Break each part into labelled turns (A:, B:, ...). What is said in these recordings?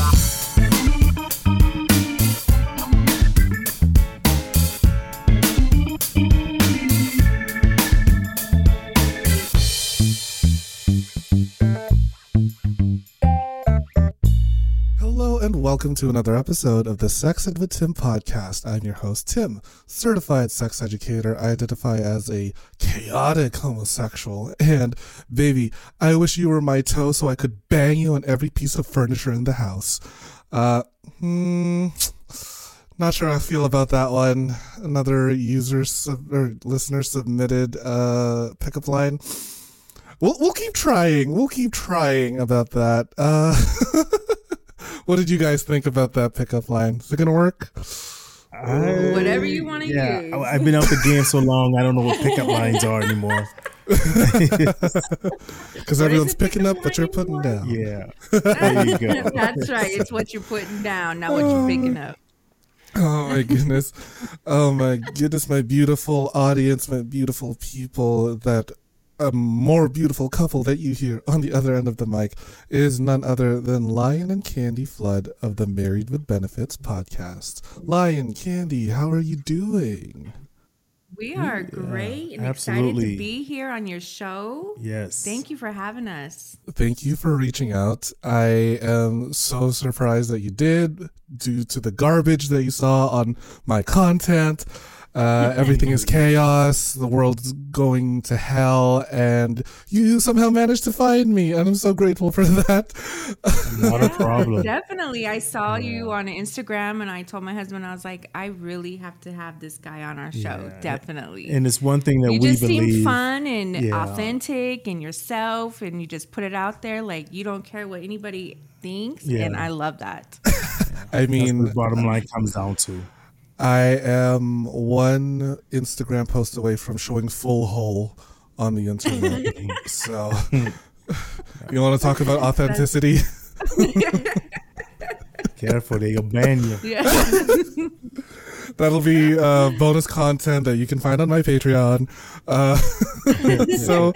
A: Hello and welcome to another episode of the Sex Ed with Tim podcast. I'm your host, Tim, certified sex educator. I identify as a chaotic homosexual. And baby, I wish you were my toe so I could bang you on every piece of furniture in the house. Uh, hmm, not sure how I feel about that one. Another user sub- or listener submitted uh pickup line. We'll, we'll keep trying. We'll keep trying about that. Uh, what did you guys think about that pickup line? Is it gonna work?
B: I-
C: Whatever you wanna
B: yeah,
C: use.
B: I- I've been out the game so long, I don't know what pickup lines are anymore.
A: Because everyone's picking up what you're putting
C: anymore?
A: down.
B: Yeah, there you go.
C: That's right. It's what you're putting down, not what you're picking up.
A: Oh, oh my goodness. Oh my goodness, my beautiful audience, my beautiful people, that a more beautiful couple that you hear on the other end of the mic is none other than Lion and Kandi Flood of the Married with Benefits podcast. Lion, Kandi, how are you doing?
C: We are great and excited to be here on your show.
B: Yes.
C: Thank you for having us.
A: Thank you for reaching out. I am so surprised that you did due to the garbage that you saw on my content. Uh, everything is chaos. The world's going to hell, and you somehow managed to find me, and I'm so grateful for that.
B: Not a problem.
C: Definitely. I saw you on Instagram and I told my husband, I was like, I really have to have this guy on our show.
B: Yeah.
C: Definitely.
B: And it's one thing that
C: you
B: we
C: just
B: believe.
C: seem fun and
B: Yeah.
C: authentic and yourself and you just put it out there like you don't care what anybody thinks
B: Yeah.
C: and I love that.
A: I
B: That's
A: mean,
B: the bottom line comes down to.
A: I am one Instagram post away from showing full hole on the internet. so, you want to talk about authenticity?
B: Careful, they'll ban you.
C: yeah.
A: That'll be uh, bonus content that you can find on my Patreon. Uh, so,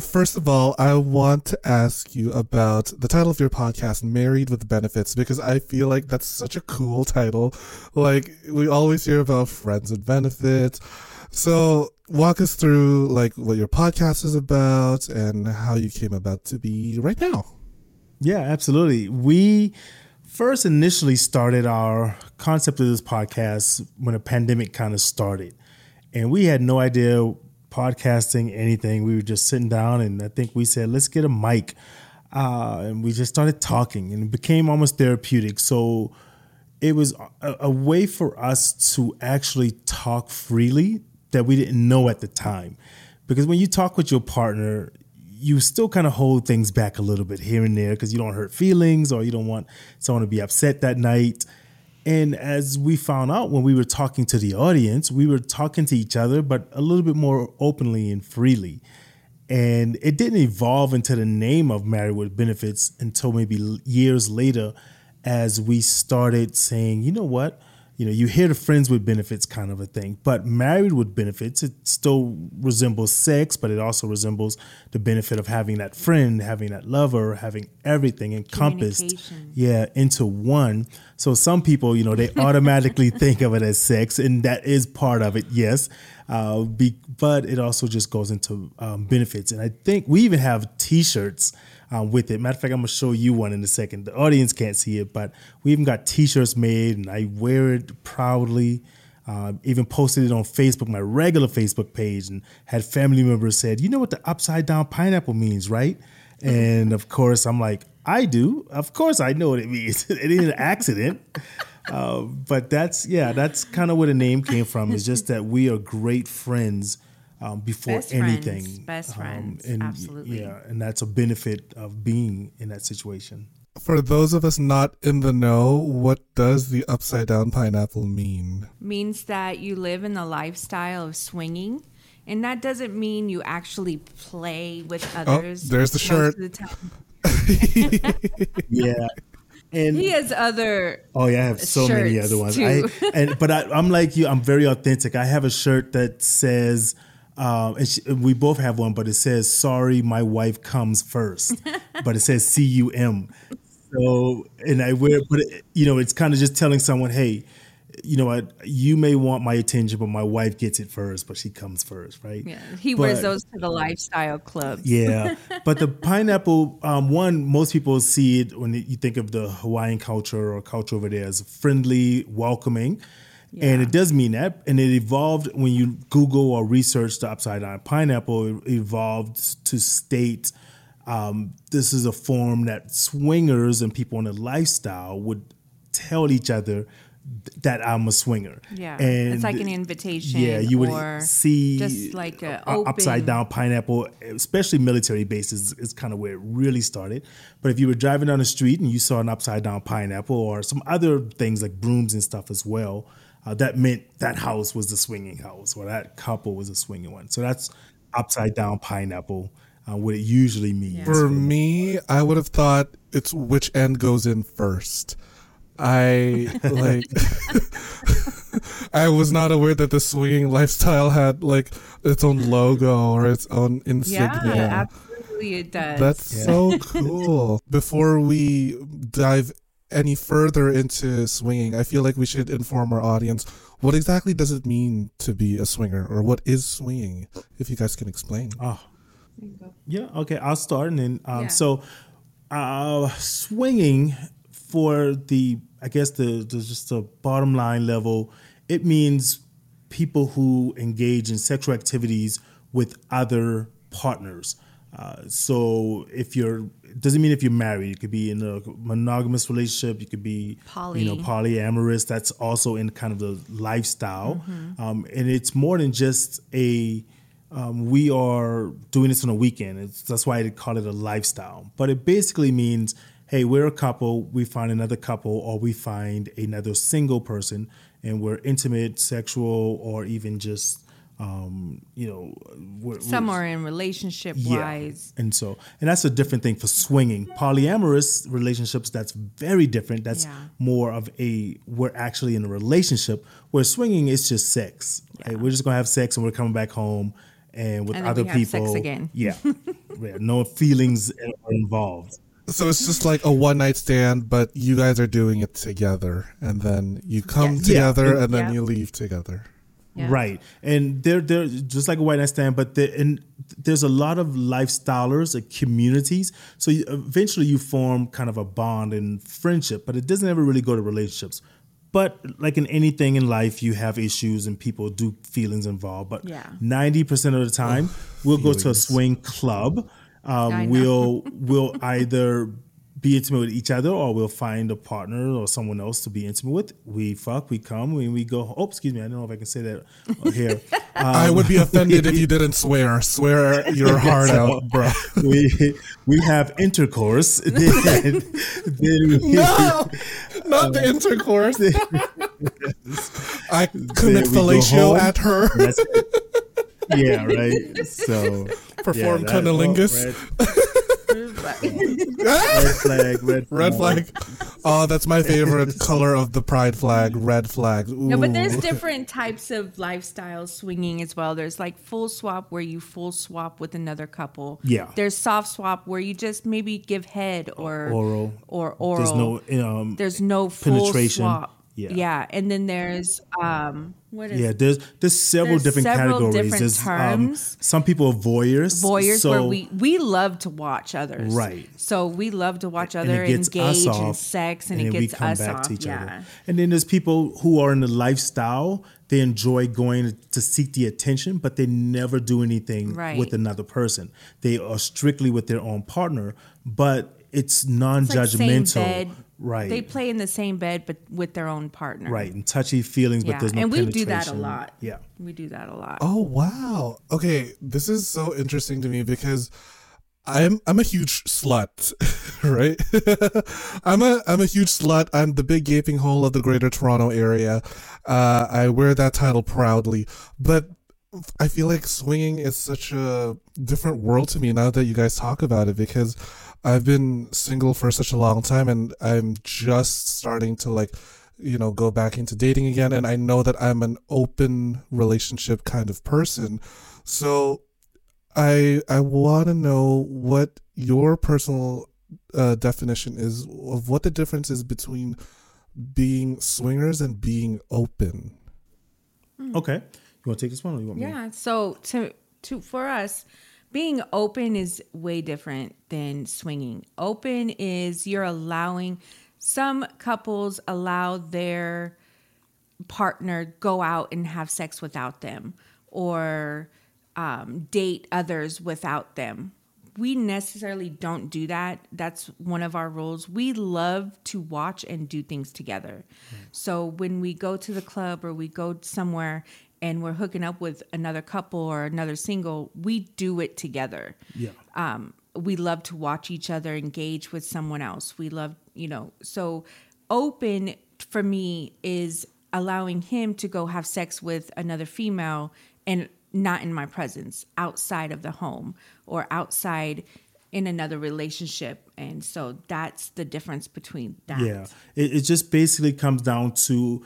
A: first of all, I want to ask you about the title of your podcast, Married with Benefits, because I feel like that's such a cool title. Like, we always hear about friends with benefits. So, walk us through like what your podcast is about and how you came about to be right now.
B: Yeah, absolutely. We first initially started our concept of this podcast when a pandemic kind of started. And we had no idea podcasting anything. We were just sitting down and I think we said, let's get a mic. Uh, and we just started talking and it became almost therapeutic. So it was a, a way for us to actually talk freely that we didn't know at the time. Because when you talk with your partner, you still kind of hold things back a little bit here and there because you don't hurt feelings or you don't want someone to be upset that night. And as we found out when we were talking to the audience, we were talking to each other, but a little bit more openly and freely. And it didn't evolve into the name of Married with Benefits until maybe years later as we started saying, you know what? You know, you hear the friends with benefits kind of a thing, but married with benefits, it still resembles sex, but it also resembles the benefit of having that friend, having that lover, having everything encompassed, yeah, into one. So some people, you know, they automatically think of it as sex, and that is part of it, yes. Uh, be, but it also just goes into um, benefits, and I think we even have T-shirts um, with it. Matter of fact, I'm gonna show you one in a second. The audience can't see it, but we even got T-shirts made, and I wear it proudly. Uh, even posted it on Facebook, my regular Facebook page, and had family members said, "You know what the upside down pineapple means, right?" And of course, I'm like, "I do. Of course, I know what it means. it ain't an accident." Uh, but that's yeah, that's kind of where the name came from. Is just that we are great friends um, before
C: Best friends.
B: anything.
C: Best
B: Um,
C: friends.
B: and
C: Absolutely.
B: Yeah, and that's a benefit of being in that situation.
A: for those of us not in the know, what does the upside down pineapple mean?
C: Means that you live in the lifestyle of swinging. And that doesn't mean you actually play with others.
A: there's the shirt.
C: the.
B: Yeah. And
C: He has other.
B: Oh yeah, I have so many other ones.
C: too.
B: I, and but I, I'm like you. I'm very authentic. I have a shirt that says, um, and she, we both have one, but it says "Sorry, my wife comes first. but it says C U M. So and I wear, but it, you know, it's kind of just telling someone, hey, you know what, you may want my attention, but my wife gets it first, but she comes first, right?
C: Yeah, he wears those to the lifestyle club.
B: yeah, but the pineapple um, one, most people see it when you think of the Hawaiian culture or culture over there as friendly, welcoming, and it does mean that. And it evolved when you Google or research the upside down pineapple. It evolved to state um, this is a form that swingers and people in the lifestyle would tell each other that I'm a swinger.
C: Yeah,
B: and
C: it's like an invitation.
B: Yeah, you would see
C: just like a
B: upside down pineapple, especially military bases, is kind of where it really started. But if you were driving down the street and you saw an upside down pineapple or some other things like brooms and stuff as well, uh, that meant that house was the swinging house or that couple was a swinging one. So that's upside down pineapple, uh, what it usually means.
A: For me, I would have thought it's which end goes in first. I like. I was not aware that the swinging lifestyle had like its own logo or its own insignia.
C: Yeah, absolutely, it does.
A: That's so cool. Before we dive any further into swinging, I feel like we should inform our audience what exactly does it mean to be a swinger or what is swinging? If you guys can explain.
B: Oh, Yeah, okay, I'll start and then um,
C: Yeah.
B: so uh, swinging for the I guess the, the just the bottom line level, it means people who engage in sexual activities with other partners. Uh, so if you're it doesn't mean if you're married, you could be in a monogamous relationship, you could be you know polyamorous. That's also in kind of the lifestyle,
C: Mm-hmm.
B: um, and it's more than just a um, we are doing this on a weekend. It's, that's why they call it a lifestyle. But it basically means, hey, we're a couple, we find another couple, or we find another single person, and we're intimate, sexual, or even just, um, you know, we're, we're-
C: somewhere in relationship wise.
B: and so, and that's a different thing for swinging. Polyamorous relationships, that's very different. That's
C: Yeah.
B: more of a, we're actually in a relationship where swinging is just sex. Right? We're just going to have sex and we're coming back home and with
C: And
B: other
C: we have sex
B: people.
C: again.
B: Yeah. yeah. No feelings are involved.
A: So it's just like a one night stand, but you guys are doing it together, and then you come
C: Yes.
B: Yeah.
A: together, and then
C: Yeah.
A: you leave together.
C: Yeah.
B: Right. And they're, they're just like a white night stand, but and there's a lot of lifestylers, like communities. So you, eventually you form kind of a bond and friendship, but it doesn't ever really go to relationships. But like in anything in life, you have issues and people do feelings involved. But
C: Yeah.
B: 90% of the time, we'll go to a swing club. Um, we'll we'll either be intimate with each other or we'll find a partner or someone else to be intimate with. We fuck, we come, we, we go. Oh, excuse me, I don't know if I can say that here.
A: I would be um, offended if you didn't swear. Swear your heart out, bro.
B: we we have intercourse. Then, then we,
A: No, not the um, intercourse. I commit fellatio at her.
B: Yeah, right. So
A: Perform
B: yeah, that- oh,
A: cunnilingus.
B: Red, red flag. Red flag.
A: Red flag. Oh, that's my favorite color of the pride flag. Red flag.
C: No, but there's different types of lifestyle swinging as well. There's like full swap where you full swap with another couple.
B: Yeah.
C: There's soft swap where you just maybe give head or
B: Oral.
C: or oral.
B: There's no um.
C: There's no full
B: penetration.
C: swap.
B: Yeah.
C: Yeah, and then there's um what is
B: Yeah, there's there's several
C: There's
B: different
C: several
B: categories.
C: different
B: there's um, some people are voyeurs.
C: voyeurs
B: so,
C: where we we love to watch others.
B: Right.
C: So we love to watch
B: and
C: other
B: it gets
C: engage
B: us
C: in
B: off,
C: sex and, it
B: then we
C: gets
B: come
C: us
B: back
C: off.
B: to each
C: yeah.
B: other. And then there's people who are in the lifestyle. They enjoy going to seek the attention, but they never do anything
C: Right.
B: with another person. They are strictly with their own partner, but it's
C: It's like
B: non-judgmental.
C: same bed.
B: Right.
C: They play in the same bed but with their own partner.
B: right. And touchy feelings,
C: Yeah.
B: but there's no
C: and we do that a lot.
B: Yeah.
C: We do that a lot.
A: Oh wow. Okay, this is so interesting to me because I'm I'm a huge slut, right? I'm a I'm a huge slut. I'm the big gaping hole of the Greater Toronto area. Uh, I wear that title proudly, but I feel like swinging is such a different world to me now that you guys talk about it because I've been single for such a long time and I'm just starting to like you know go back into dating again and I know that I'm an open relationship kind of person. So I I want to know what your personal uh, definition is of what the difference is between being swingers and being open.
B: Okay, you want to take this one, or you want me?
C: Yeah. So to to for us, being open is way different than swinging. Open is you're allowing some couples allow their partner go out and have sex without them or um, date others without them. We necessarily don't do that. That's one of our rules. We love to watch and do things together. So when we go to the club or we go somewhere and we're hooking up with another couple or another single, we do it together
B: Yeah.
C: um, we love to watch each other engage with someone else. We love, you know, so open for me is allowing him to go have sex with another female and not in my presence, outside of the home or outside in another relationship. And so that's the difference between that.
B: Yeah, it, it just basically comes down to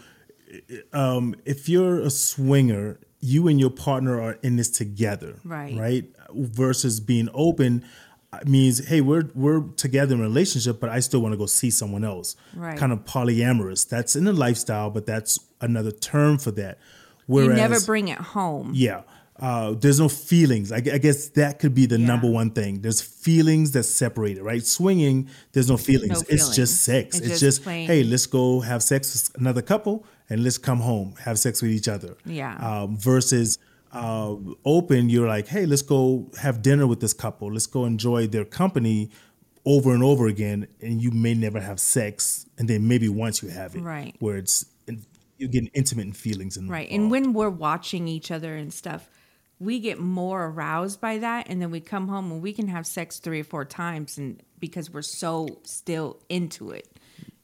B: um, if you're a swinger, you and your partner are in this together,
C: Right.
B: Right. Versus being open uh, means, hey, we're we're together in a relationship, but I still want to go see someone else.
C: Right.
B: Kind of polyamorous. That's in the lifestyle, but that's another term for that.
C: You
B: Whereas,
C: never bring it home.
B: yeah. Uh, there's no feelings. I, I guess that could be the
C: Yeah.
B: number one thing. There's feelings that separate it, right? Swinging, there's no feelings. It's
C: feelings.
B: just sex.
C: It's
B: It's,
C: just
B: just, hey, let's go have sex with another couple and let's come home, have sex with each other.
C: Yeah.
B: Um, versus uh, open, you're like, hey, let's go have dinner with this couple. Let's go enjoy their company over and over again. And you may never have sex. And then maybe once you have it.
C: Right.
B: Where it's, you're getting intimate in feelings. And
C: Right. And when we're watching each other and stuff, we get more aroused by that. And then we come home and we can have sex three or four times and because we're so still into it.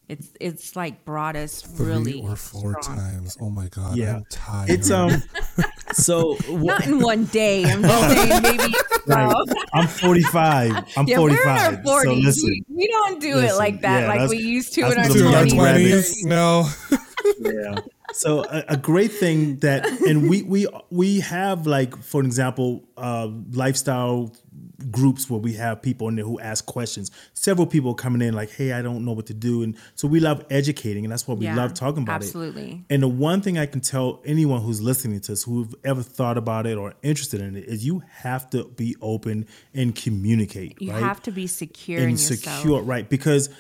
C: It's it's like brought us
A: Three
C: really
A: or four
C: strong.
A: times. Oh my god,
B: Yeah.
A: I'm tired.
B: It's, um, so
C: Not in one day. I'm just saying maybe
B: Right. I'm 45. I'm
C: Yeah,
B: 45.
C: we're in our 40s.
B: So listen,
C: we, we don't do it like that
B: yeah,
C: like we used to in
B: that's
C: our
B: the
A: to our
B: 20s.
A: 20s. No.
B: yeah. So a, a great thing that, and we we we have like, for example, uh, lifestyle groups where we have people in there who ask questions. Several people coming in like, "Hey, I don't know what to do," and so we love educating, and that's what we
C: Yeah,
B: love talking about it.
C: absolutely.
B: And the one thing I can tell anyone who's listening to us, who've ever thought about it or interested in it, is you have to be open and communicate.
C: You
B: right?
C: have to be secure in
B: and
C: yourself.
B: secure, right? Because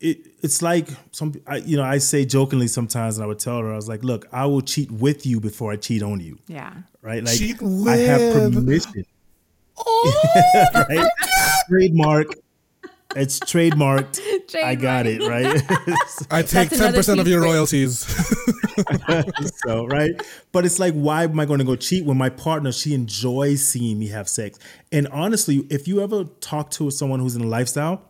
B: it, it's like some, I, you know, I say jokingly sometimes, and I would tell her, I was like, "Look, I will cheat with you before I cheat on you."
C: Yeah.
B: Right? Like
A: Cheat
B: I have
A: with.
B: Oh, permission. right? Trademark. It's trademarked. I got it right.
A: I take ten percent of your royalties.
B: so right but it's like why am i going to go cheat when my partner she enjoys seeing me have sex and honestly if you ever talk to someone who's in a lifestyle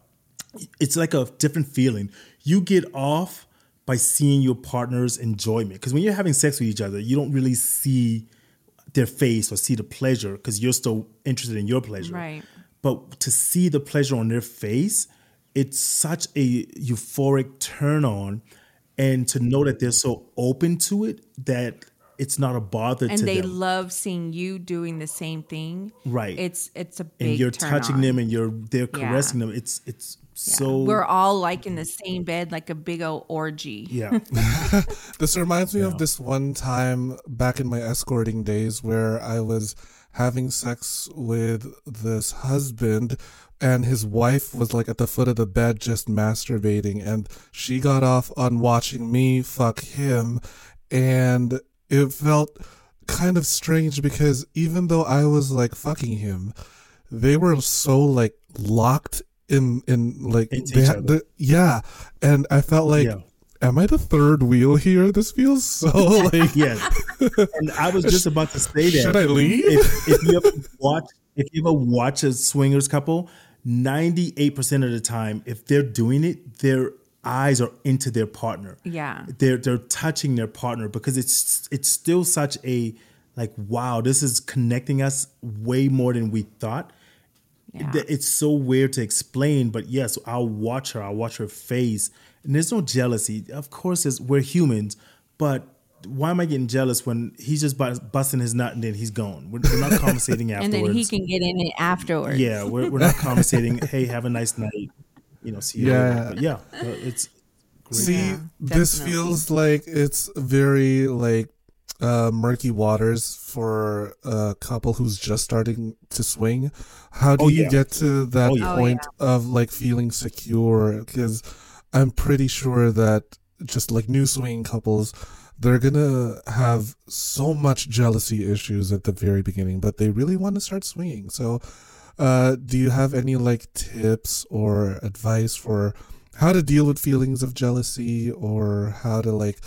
B: it's like a different feeling you get off by seeing your partner's enjoyment because when you're having sex with each other you don't really see their face or see the pleasure because you're still interested in your pleasure
C: Right.
B: but to see the pleasure on their face it's such a euphoric turn on and to know that they're so open to it that it's not a bother to And
C: they
B: them
C: love seeing you doing the same thing.
B: Right.
C: It's it's a big
B: and you're touching
C: on.
B: them and you're they're
C: Yeah.
B: caressing them it's it's
C: Yeah.
B: so
C: we're all like in the same bed like a big old orgy.
B: yeah
A: This reminds me of this one time back in my escorting days where I was having sex with this husband and his wife was like at the foot of the bed just masturbating and she got off on watching me fuck him and it felt kind of strange because even though I was like fucking him they were so like locked in in like they
B: each
A: had
B: other.
A: the, yeah and I felt like
B: Yeah.
A: am I the third wheel here? This feels so like.
B: yes and i was just about to say that
A: Should I leave?
B: if, if you ever watch if you ever watch a swingers couple 98% of the time, if they're doing it, their eyes are into their partner.
C: Yeah.
B: They're they're touching their partner because it's it's still such a like wow, this is connecting us way more than we thought.
C: Yeah.
B: That It's so weird to explain, but yes, I'll watch her. I'll watch her face, and there's no jealousy. Of course, it's, we're humans, but why am I getting jealous when he's just busting his nut and then he's gone? We're, we're not conversating afterwards.
C: and then he can get in it afterwards.
B: Yeah, we're, we're not conversating. hey, have a nice night. You know, see you
A: Yeah.
B: later. Yeah, uh, it's
A: See,
C: Yeah,
A: this feels like it's very like uh, murky waters for a couple who's just starting to swing. How do
B: Oh,
A: you
B: yeah.
A: get to that
B: Oh, yeah.
C: Oh,
A: point of like feeling secure? Because I'm pretty sure that just like new swinging couples, they're gonna have so much jealousy issues at the very beginning, but they really want to start swinging. So, uh, do you have any like tips or advice for how to deal with feelings of jealousy or how to like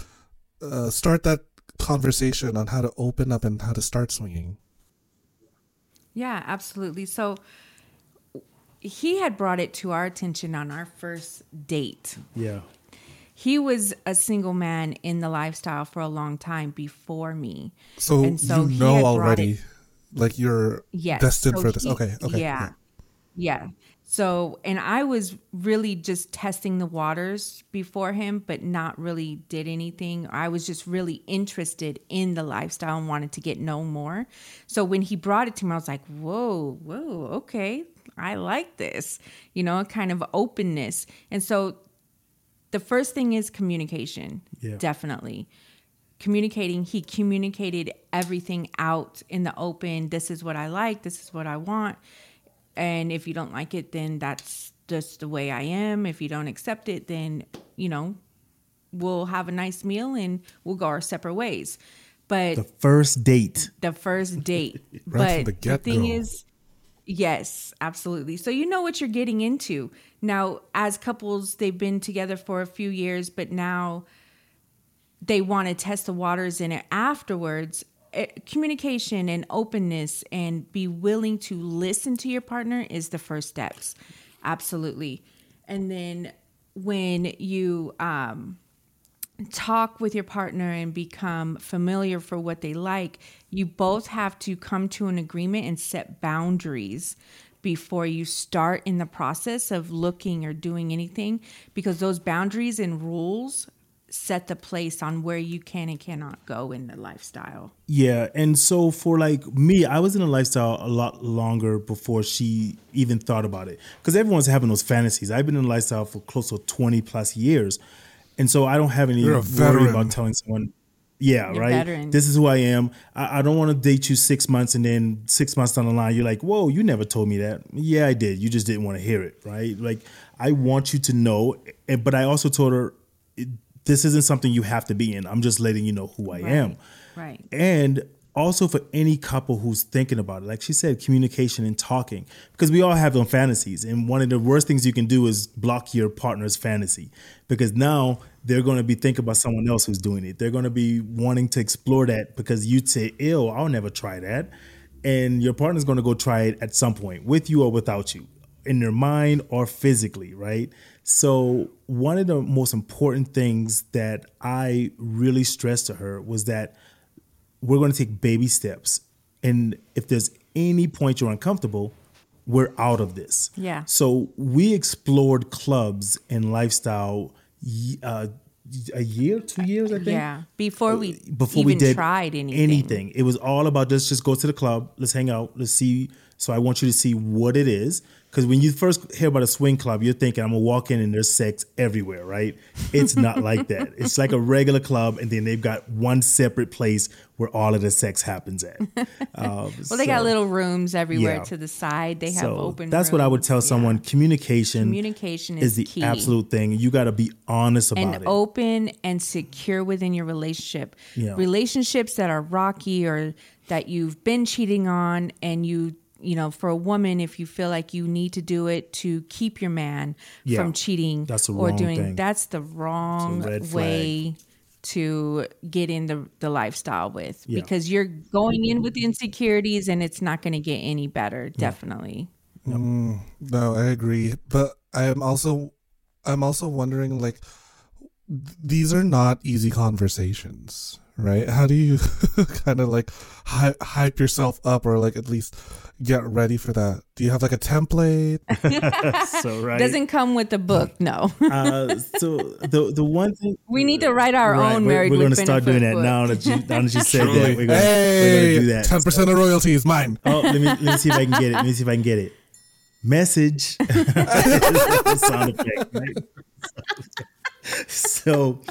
A: uh, start that conversation on how to open up and how to start swinging?
C: Yeah, absolutely. So he had brought it to our attention on our first date.
B: yeah,
C: He was a single man in the lifestyle for a long time before me.
A: So,
C: And so
A: you know already,
C: it-
A: like you're
C: Yes.
A: destined
C: so
A: for this.
C: he-
A: okay, okay,
C: Yeah. Yeah. So, and I was really just testing the waters before him, but not really did anything. I was just really interested in the lifestyle and wanted to get know more. So when he brought it to me, I was like, whoa, whoa, okay. I like this, you know, a kind of openness. And so the first thing is communication.
B: Yeah.
C: Definitely. Communicating, he communicated everything out in the open. This is what I like, this is what I want. And if you don't like it, then that's just the way I am. If you don't accept it, then, you know, we'll have a nice meal and we'll go our separate ways. But
B: the first date.
C: the first date.
A: Right
C: but
A: the
C: the thing is, yes, absolutely. So you know what you're getting into. Now, as couples, they've been together for a few years, but now they want to test the waters in it afterwards. Eh, Communication and openness and be willing to listen to your partner is the first steps. Absolutely. And then when you um talk with your partner and become familiar for what they like, you both have to come to an agreement and set boundaries before you start in the process of looking or doing anything because those boundaries and rules set the place on where you can and cannot go in the lifestyle.
B: Yeah, and so for like me, I was in a lifestyle a lot longer before she even thought about it. Because everyone's having those fantasies. I've been in a lifestyle for close to twenty plus years, and so I don't have any worry about telling someone. Yeah,
C: You're
B: right.
C: veteran.
B: This is who I am. I, I don't want to date you six months and then six months down the line, you're like, "Whoa, you never told me that." Yeah, I did. You just didn't want to hear it, right? Like I want you to know, and- but I also told her, it, "This isn't something you have to be in. I'm just letting you know who I am."
C: Right.
B: and also for any couple who's thinking about it like she said communication and talking because we all have them fantasies and one of the worst things you can do is block your partner's fantasy because now they're going to be thinking about someone else who's doing it they're going to be wanting to explore that because you'd say ill i'll never try that and your partner's going to go try it at some point with you or without you in their mind or physically right so one of the most important things that i really stressed to her was that we're going to take baby steps. And if there's any point you're uncomfortable, we're out of this.
C: Yeah.
B: So we explored clubs and lifestyle uh, a year, two years, I think.
C: Yeah. Before we
B: Before
C: even
B: we did
C: tried anything.
B: anything. It was all about let's just go to the club, let's hang out, let's see. So I want you to see what it is. Because when you first hear about a swing club, you're thinking, I'm gonna walk in and there's sex everywhere, right? It's not like that. It's like a regular club, and then they've got one separate place where all of the sex happens at. Um,
C: Well, they got little rooms everywhere
B: Yeah.
C: to the side. They have
B: so
C: open.
B: That's what I would
C: rooms.
B: tell
C: Yeah.
B: someone. Communication,
C: Communication
B: is
C: is
B: the
C: key.
B: absolute thing. You got to be honest about
C: and
B: it.
C: open and secure within your relationship.
B: Yeah.
C: Relationships that are rocky or that you've been cheating on and you you know, for a woman, if you feel like you need to do it to keep your man
B: Yeah.
C: from cheating
B: That's the
C: or
B: wrong
C: doing
B: thing.
C: that's the wrong way to get in the, the lifestyle with
B: Yeah.
C: because you're going in with insecurities and it's not going to get any better definitely mm,
A: No, I agree, but I am also, I'm also wondering like, th- these are not easy conversations, right? How do you kind of like hype, hype yourself up, or like at least get ready for that? Do you have like a template?
B: so right.
C: Doesn't come with the book, no.
B: uh, so the the one thing
C: we need to write our
B: Right,
C: own
B: we're,
C: married
B: we're gonna start doing that
C: Benefit
B: now that you now that you said that.
A: Truly.
B: We're gonna, we're
A: hey,
B: gonna do that.
A: ten percent of royalties mine.
B: Oh, let me let me see if I can get it. Let me see if I can get it. Message. Sound effect, right? so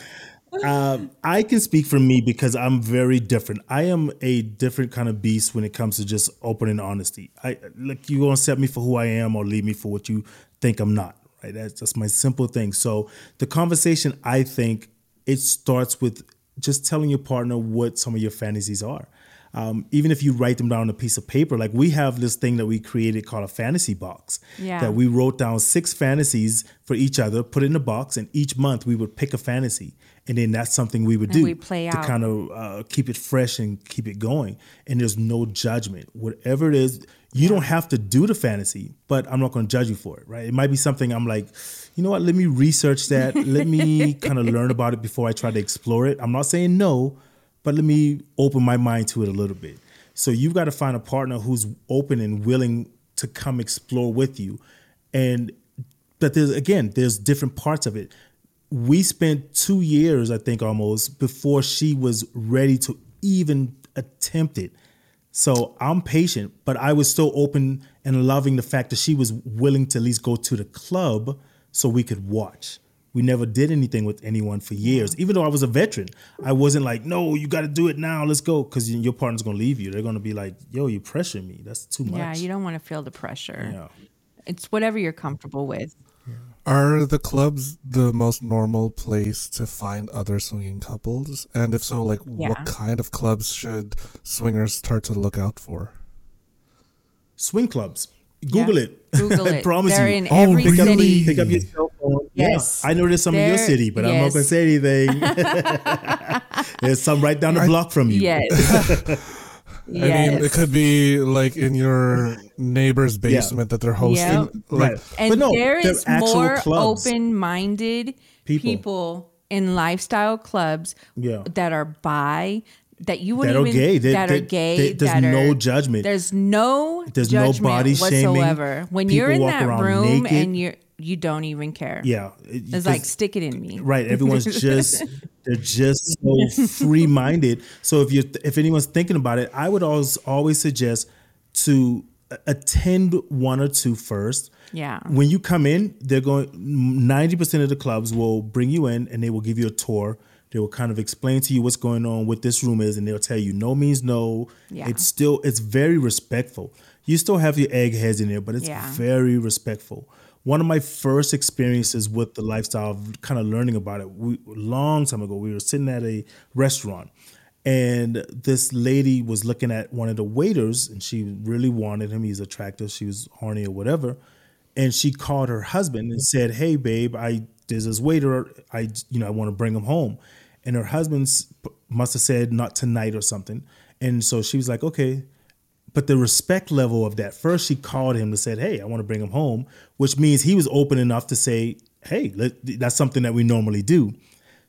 B: um, I can speak for me because I'm very different. I am a different kind of beast when it comes to just open and honesty. I like you gonna accept me for who I am or leave me for what you think I'm not. Right? That's that's my simple thing. So the conversation, I think, it starts with just telling your partner what some of your fantasies are. Um, even if you write them down on a piece of paper, like we have this thing that we created called a fantasy box.
C: Yeah.
B: That we wrote down six fantasies for each other, put it in a box, and each month we would pick a fantasy, and then that's something we would
C: And
B: do
C: we
B: to
C: out.
B: kind of uh, keep it fresh and keep it going. And there's no judgment. Whatever it is, you don't have to do the fantasy, but I'm not going to judge you for it, right? It might be something I'm like, you know what? Let me research that. Let me kind of learn about it before I try to explore it. I'm not saying no, but let me open my mind to it a little bit. So you've got to find a partner who's open and willing to come explore with you. And but there's again, there's different parts of it. We spent two years, I think, almost before she was ready to even attempt it. So I'm patient, but I was still open and loving the fact that she was willing to at least go to the club so we could watch. We never did anything with anyone for years. Even though I was a veteran, I wasn't like, no, you got to do it now. Let's go. Because your partner's going to leave you. They're going to be like, yo, you pressure me. That's too much.
C: Yeah, you don't want to feel the pressure.
B: Yeah.
C: It's whatever you're comfortable with.
A: Are the clubs the most normal place to find other swinging couples? And if so, like
C: Yeah.
A: what kind of clubs should swingers start to look out for?
B: Swing clubs. Google
C: Yeah.
B: it.
C: Google
B: I
C: it.
B: promise
C: They're
B: you.
C: in
A: Oh,
C: every
A: really?
C: city.
B: Pick up your cell phone.
C: Yes.
B: Yeah, I know there's some in your city, but I'm not going to say anything. there's some right down the block from you.
C: Yes.
A: I mean, it could be like in your neighbor's basement that they're hosting.
C: Yep.
A: Like,
B: Right.
C: And
B: But no,
C: there
B: they're
C: is
B: actual
C: more
B: clubs.
C: open-minded
B: People.
C: people. in lifestyle clubs
B: Yeah.
C: that are bi that you wouldn't
B: That are
C: even
B: gay. They-
C: that
B: they-
C: are gay.
B: they- there's
C: that
B: no
C: are-
B: judgment.
C: There's no
B: There's no
C: judgment
B: body shaming.
C: whatsoever. When you're in
B: walk
C: that room
B: naked.
C: and you're you don't even care.
B: Yeah.
C: It's like stick it in me.
B: right everyone's just they're just so free minded so if you if anyone's thinking about it i would always always suggest to attend one or two first
C: Yeah.
B: when you come in they're going 90% of the clubs will bring you in and they will give you a tour they will kind of explain to you what's going on what this room is and they'll tell you no means no
C: Yeah.
B: it's still it's very respectful you still have your eggheads in there but it's
C: Yeah.
B: very respectful one of my first experiences with the lifestyle of kind of learning about it we long time ago we were sitting at a restaurant and this lady was looking at one of the waiters and she really wanted him he's attractive she was horny or whatever and she called her husband and said hey babe i there's this waiter i you know i want to bring him home. And her husband must have said not tonight or something. And so she was like okay but the respect level of that first she called him and said hey i want to bring him home which means he was open enough to say hey let, that's something that we normally do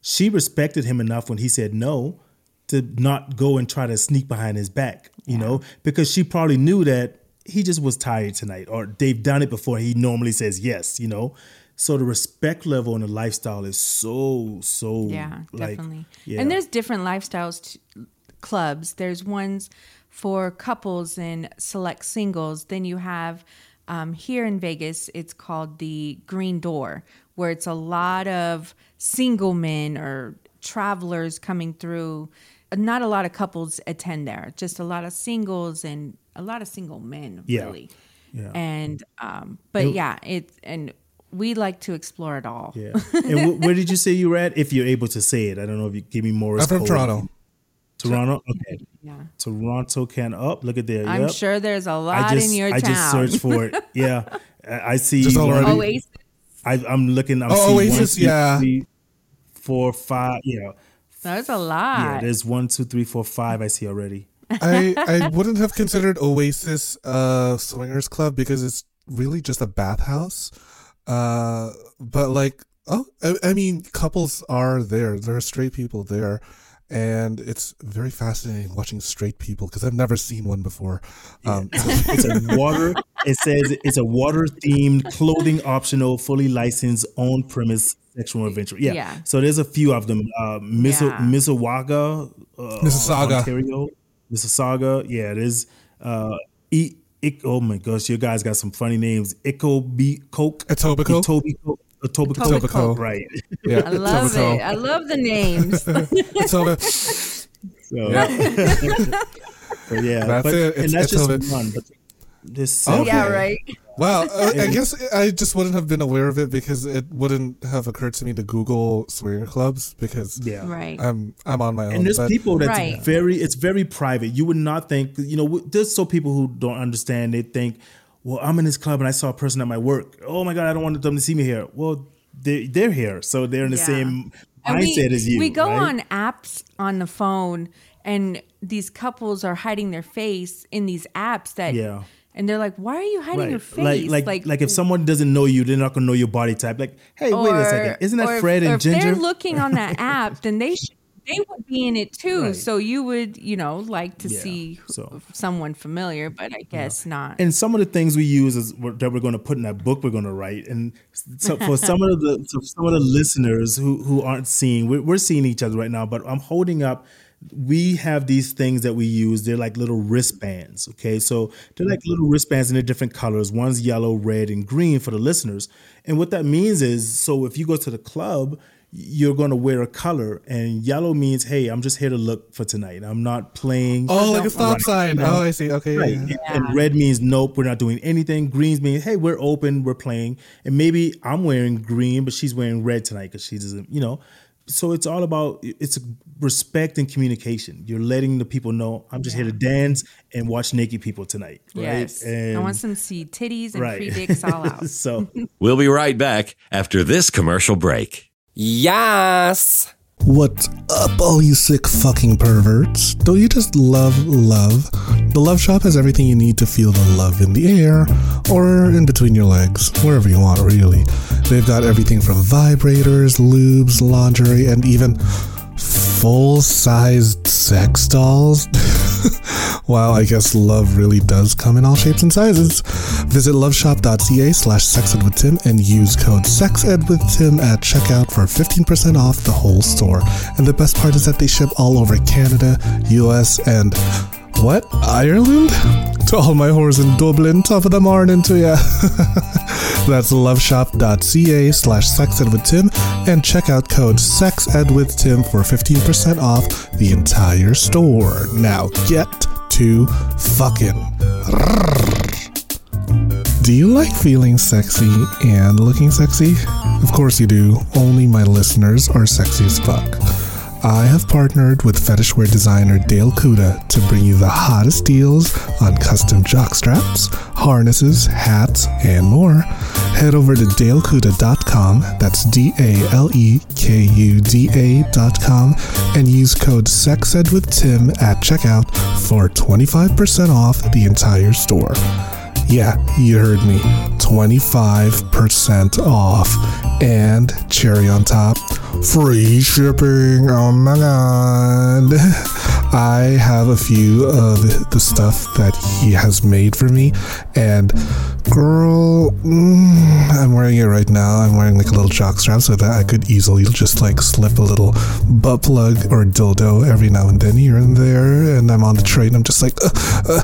B: she respected him enough when he said no to not go and try to sneak behind his back you know because she probably knew that he just was tired tonight or they've done it before he normally says yes you know so the respect level and the lifestyle is so so
C: Yeah,
B: like,
C: definitely.
B: yeah.
C: And there's different lifestyles t- clubs. There's ones for couples and select singles. Then you have um, here in Vegas, it's called the Green Door, where it's a lot of single men or travelers coming through. Not a lot of couples attend there, just a lot of singles and a lot of single men,
B: Yeah.
C: really.
B: Yeah.
C: And um, but yeah, it and we like to explore it all.
B: yeah and wh- where did you say you were at if you're able to say it i don't know if you give me more
A: I'm from Toronto.
B: toronto okay
C: Yeah.
B: toronto can up look at there
C: I'm
B: yep.
C: sure there's a lot
B: just
C: in your
B: I
C: town.
B: just searched for it. Yeah, I I see.
A: Just
B: one-
A: already?
C: Oasis.
B: I, I'm looking. I'm
A: Oh,
B: seeing
A: Oasis,
B: one, two,
A: yeah.
B: three, four, five. Yeah,
C: There's a lot. yeah.
B: There's one, two, three, four, five. I see already.
A: I I wouldn't have considered Oasis a swingers club because it's really just a bathhouse. Uh, but like, oh, I, I mean, couples are there. There are straight people there. And it's very fascinating watching straight people because I've never seen one before. Um,
B: It's a water. It says it's a water themed, clothing optional, fully licensed, on premise sexual adventure. Yeah.
C: Yeah.
B: So there's a few of them. Uh, Miss
C: Yeah.
B: Mississauga, uh,
A: Mississauga.
B: Ontario, Mississauga. Yeah, it is. Uh, e- Ick- oh my gosh, you guys got some funny names. Ico. Etobicoke.
A: Etobicoke?
B: Etobicoke. Etobicoke.
C: Etobicoke.
B: Right.
A: yeah,
C: I love
A: Etobicoke.
C: it. I love the names.
A: Etobicoke.
B: So, so yeah,
A: That's
B: but,
A: it.
B: and that's
A: it's
B: just
A: a
B: one. But this
A: Okay.
C: yeah, right.
A: Wow, uh, I guess I just wouldn't have been aware of it because it wouldn't have occurred to me to Google swinger clubs because
B: yeah,
C: Right.
A: I'm I'm on my own.
B: And there's
A: but-
B: people that's
C: Right.
B: very, it's very private. You would not think, you know, there's so people who don't understand. They think, well, I'm in this club and I saw a person at my work. Oh my God, I don't want them to see me here. Well, they, they're here. So they're in the
C: Yeah.
B: same
C: And we-
B: mindset as you.
C: We go
B: right?
C: on apps on the phone, and these couples are hiding their face in these apps that.
B: Yeah.
C: And they're like, "Why are you hiding your face?"
B: Like, like, like, if someone doesn't know you, they're not gonna know your body type. Like, hey, wait a second, isn't
C: or
B: that
C: if-
B: Fred
C: or
B: and
C: if they're looking on that app, then they should, they would be in it too.
B: Right.
C: So you would, you know, like to
B: Yeah,
C: see
B: so-
C: someone familiar, but I guess not.
B: and some of the things we use is that we're going to put in that book we're going to write and so for some of the so some of the listeners who who aren't seeing we're, we're seeing each other right now but i'm holding up we have these things that we use they're like little wristbands okay so they're like little wristbands and they're different colors one's yellow red and green for the listeners and what that means is so if you go to the club you're going to wear a color and yellow means hey i'm just here to look for tonight i'm not playing
A: oh, like a stop
B: Right.
A: sign. Oh, I see. Okay,
B: Right.
A: yeah.
B: And- And red means nope, we're not doing anything. Greens means hey, we're open, we're playing. And maybe I'm wearing green, but she's wearing red tonight because she doesn't, you know. So it's all about it's respect and communication. You're letting the people know I'm just here to dance and watch naked people tonight. Right?
C: yes, I want them to see titties and
B: right.
C: free dicks all out.
B: so
D: We'll be right back after this commercial break.
E: Yes.
A: What's up, all you sick fucking perverts? Don't you just love love? The Love Shop has everything you need to feel the love in the air or in between your legs, wherever you want, really. They've got everything from vibrators, lubes, lingerie, and even full sized sex dolls. wow, I guess love really does come in all shapes and sizes. Visit loveshop.ca slash sexedwithtim and use code sexedwithtim at checkout for 15% off the whole store. And the best part is that they ship all over Canada, US, and what? Ireland? To all my whores in Dublin, top of the morning to ya. That's loveshop.ca slash sexedwithtim and check out code sexedwithtim for 15% off the entire store. Now get to fucking. Do you like feeling sexy and looking sexy? Of course you do. Only my listeners are sexy as fuck. I have partnered with fetishwear designer Dale Kuda to bring you the hottest deals on custom jock straps, harnesses, hats, and more. Head over to dalekuda.com, that's D A L E K U D A.com, and use code SEXEDWITHTIM at checkout for 25% off the entire store. Yeah, you heard me. 25% off. And cherry on top, free shipping. Oh my god. I have a few of the stuff that he has made for me. And girl, mm, I'm wearing it right now. I'm wearing like a little jock strap so that I could easily just like slip a little butt plug or dildo every now and then here and there. And I'm on the train. I'm just like, uh, uh,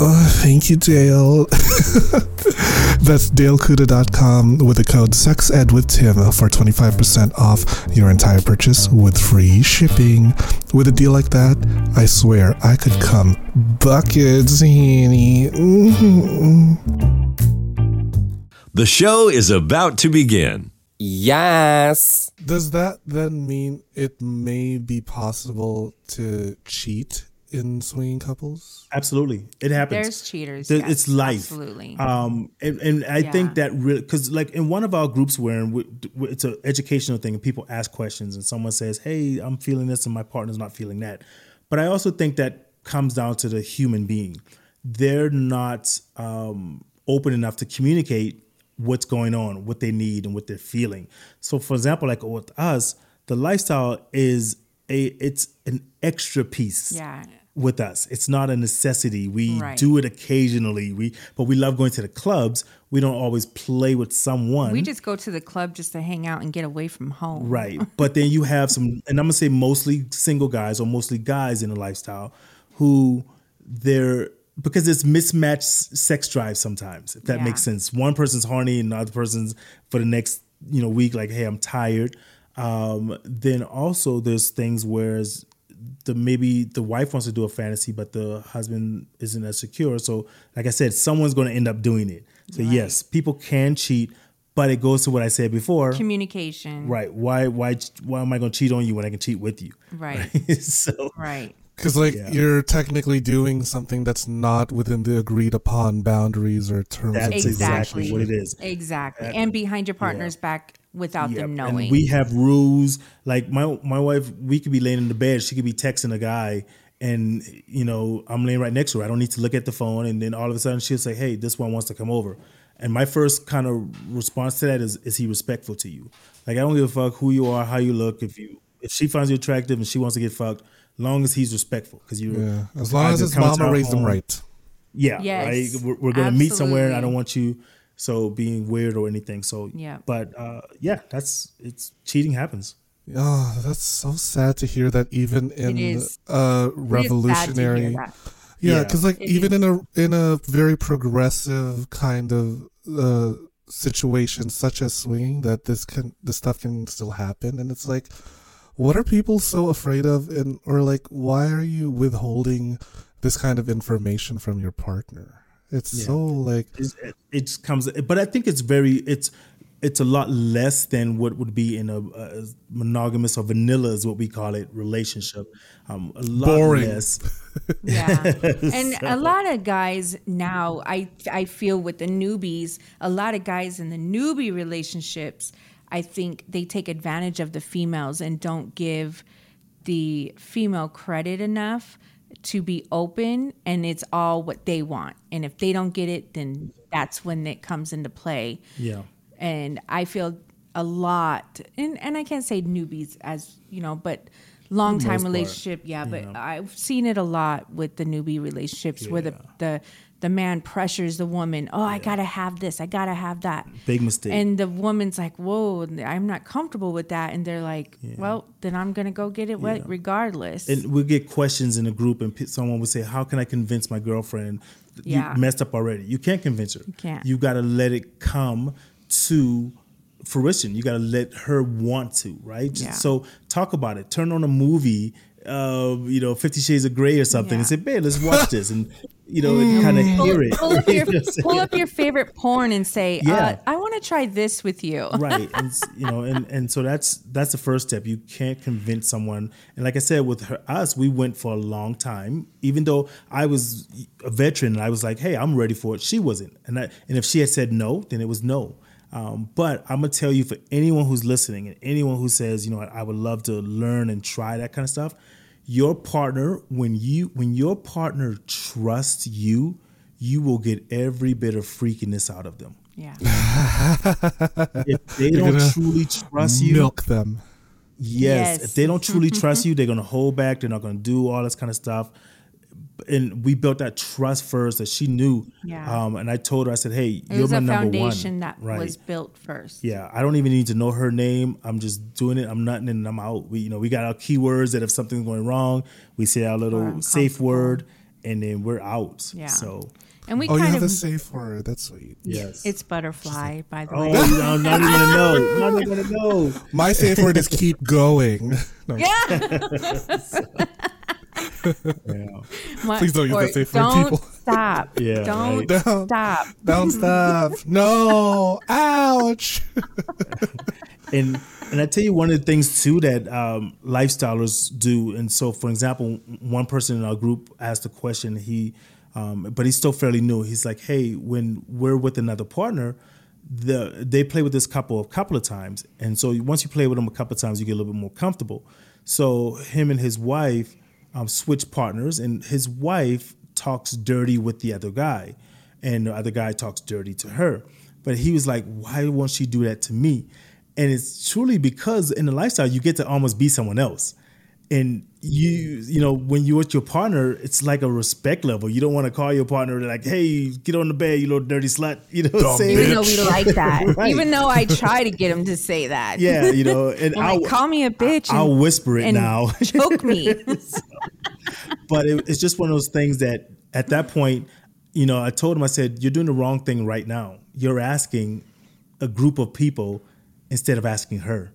A: uh, thank you, Dale. That's dalekuda.com with the code SEXEDWITHTIM for 25% off your entire purchase with free shipping. With a deal like that, I swear I could come buckets, honey. Mhm.
D: The show is about to begin.
E: Yes.
A: Does that then mean it may be possible to cheat in swinging couples?
B: absolutely, it happens.
C: There's cheaters.
B: There-
C: yes,
B: it's life.
C: Absolutely.
B: Um, and, and I think that really because like in one of our groups where we, it's an educational thing and people ask questions and someone says, "Hey, I'm feeling this and my partner's not feeling that," but I also think that comes down to the human being. They're not um, open enough to communicate what's going on, what they need, and what they're feeling. So, for example, like with us, the lifestyle is a it's an extra piece.
C: Yeah.
B: With us, it's not a necessity. We
C: Right.
B: do it occasionally. We but we love going to the clubs. We don't always play with someone.
C: We just go to the club just to hang out and get away from home.
B: Right. But then you have some, and I'm gonna say mostly single guys or mostly guys in the lifestyle who they're because it's mismatched sex drive sometimes, if that
C: Yeah.
B: makes sense. One person's horny and the other person's for the next, you know, week, like, hey, I'm tired. Um, then also there's things whereas the maybe the wife wants to do a fantasy, but the husband isn't as secure. So, like I said, someone's gonna end up doing it. So yes, people can cheat, but it goes to what I said before.
C: Communication.
B: Right. Why why why am I going to cheat on you when I can cheat with you?
C: Right.
B: so
C: Right.
A: Because like
B: Yeah.
A: you're technically doing something that's not within the agreed upon boundaries or terms.
B: that's
A: of
B: exactly
C: Exactly.
B: what it is.
C: Exactly. and behind your partner's back without
B: Yep.
C: them
B: And
C: knowing.
B: we have rules. Like my my wife, we could be laying in the bed, she could be texting a guy and you know, I'm laying right next to her. I don't need to look at the phone and then all of a sudden she'll say, "Hey, this one wants to come over." And my first kind of response to that is is he respectful to you? Like I don't give a fuck who you are, how you look, if you if she finds you attractive and she wants to get fucked, long as he's respectful because you
A: Yeah, as long as his mama raised him right.
B: Yeah,
C: Yes,
B: right. We're, we're going to meet somewhere, and I don't want you so being weird or anything. So
C: Yeah.
B: but uh, yeah, that's it's cheating happens.
A: Oh, that's so sad to hear that even in a
C: It is sad to hear
A: revolutionary
C: that.
A: Yeah,
B: Yeah.
A: because like
C: It
A: even in a in a very progressive kind of uh, situation such as swinging, that this can this stuff can still happen, and it's like, what are people so afraid of, and or like why are you withholding this kind of information from your partner? It's so like
B: It's, it, it comes, but I think it's very it's it's a lot less than what would be in a, a monogamous or vanilla is what we call it relationship. Um, a lot
A: Boring.
B: less.
C: Yeah. And a lot of guys now, I I feel with the newbies, a lot of guys in the newbie relationships, I think they take advantage of the females and don't give the female credit enough to be open and it's all what they want. And if they don't get it, then that's when it comes into play
B: Yeah.
C: and I feel a lot, and and I can't say newbies as you know, but long time
B: most part,
C: relationship, yeah. But I've seen it a lot with the newbie relationships where the the the man pressures the woman. Oh, I gotta have this. I gotta have that.
B: Big mistake.
C: And the woman's like, "Whoa, I'm not comfortable with that." And they're like, "Well, then I'm gonna go get it wet regardless."
B: and we get questions in a group, and someone would say, "How can I convince my girlfriend?"
C: Yeah.
B: You messed up already. You can't convince her. You
C: can't.
B: You got to let it come to fruition. You got to let her want to, right?
C: Yeah.
B: So talk about it. Turn on a movie, uh, you know, Fifty Shades of Grey or something, and say, "Babe, let's watch this," and you know, and kind of hear it.
C: pull up your,
B: You know what I'm saying?
C: pull up your favorite porn and say,
B: Yeah.
C: uh, "I want to try this with you."
B: right and you know and and so that's that's the first step you can't convince someone and like i said with her us we went for a long time even though i was a veteran and i was like hey i'm ready for it she wasn't and I, and if she had said no then it was no um, but i'm gonna tell you for anyone who's listening and anyone who says you know i would love to learn and try that kind of stuff your partner when you when your partner trusts you you will get every bit of freakiness out of them
C: Yeah.
B: if they
A: You're
B: don't truly trust you
A: milk them.
B: Yes.
C: Yes.
B: If they don't truly trust you, they're gonna hold back. They're not gonna do all this kind of stuff. And we built that trust first that she knew.
C: Yeah.
B: Um, and I told her, I said, "Hey,
C: It
B: you're
C: was
B: my
C: a
B: number
C: foundation that
B: right.
C: was built first.
B: Yeah, I don't even need to know her name. I'm just doing it. I'm nutting and I'm out. We, you know, we got our keywords that if something's going wrong, we say our little safe word, and then we're out.
C: Yeah.
B: So,
C: And we
A: Oh, you have
C: of
A: a safe word. That's sweet.
B: yes.
C: it's butterfly, by the
B: oh,
C: way.
B: you know, not even gonna know. Not even gonna know.
A: My safe word is keep going. No,
B: Yeah.
C: My-
A: Please don't use
C: or
A: that safe word,
C: Don't
A: people.
C: stop.
B: Yeah,
C: Don't
A: right. Don't.
C: stop.
A: Don't stop. No. Ouch.
B: and and I tell you one of the things too that um, lifestylers do. And so, for example, one person in our group asked a question. He, um, but he's still fairly new. He's like, "Hey, when we're with another partner, the they play with this couple a couple of times, and so once you play with them a couple of times, you get a little bit more comfortable." So him and his wife um, switch partners, and his wife talks dirty with the other guy. and the other guy talks dirty to her. But he was like, why won't she do that to me? And it's truly because in the lifestyle, you get to almost be someone else. And you, you know, when you're with your partner, it's like a respect level. You don't want to call your partner like, "Hey, get on the bed, you little dirty slut." You know what I'm saying?
C: Even though we like that.
B: Right.
C: Even though I try to get him to say that.
B: Yeah, you know, and
C: I'm
B: I'll,
C: like, call me a bitch. and-
B: I'll whisper it
C: and
B: now.
C: choke me.
B: but it, it's just one of those things that at that point, you know, I told him, I said, "You're doing the wrong thing right now. You're asking a group of people instead of asking her."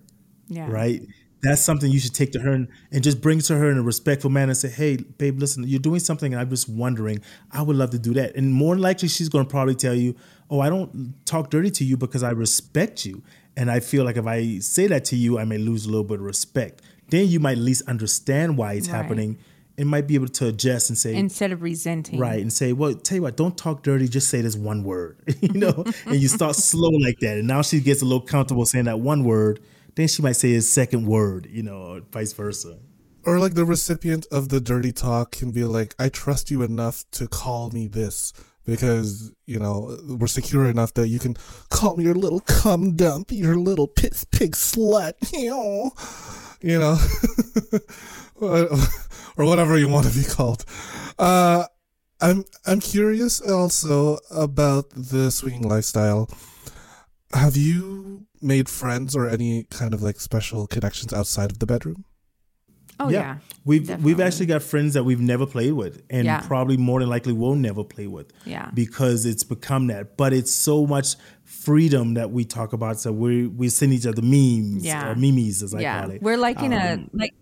C: yeah.
B: right? That's something you should take to her and, and just bring to her in a respectful manner and say, hey, babe, listen, you're doing something and I'm just wondering. I would love to do that. And more likely, she's going to probably tell you, oh, I don't talk dirty to you because I respect you. And I feel like if I say that to you, I may lose a little bit of respect. Then you might at least understand why it's
C: Right.
B: happening and might be able to adjust and say,
C: Instead of resenting.
B: Right, and say, well, tell you what, don't talk dirty, just say this one word, you know, and you start slow like that. And now she gets a little comfortable saying that one word, then she might say his second word, you know, or vice versa.
A: Or like the recipient of the dirty talk can be like, I trust you enough to call me this because, you know, we're secure enough that you can call me your little cum dump, your little piss pig slut, you know, or whatever you want to be called. Uh, I'm I'm curious also about the swinging lifestyle. Have you made friends or any kind of like special connections outside of the bedroom?
C: Oh, yeah.
B: We've we've actually got friends that we've never played with and
C: Yeah.
B: probably more than likely will never play with.
C: Yeah.
B: Because it's become that. But it's so much freedom that we talk about. So we we send each other memes
C: Yeah.
B: or memes as I
C: yeah.
B: call it.
C: We're like in a, like,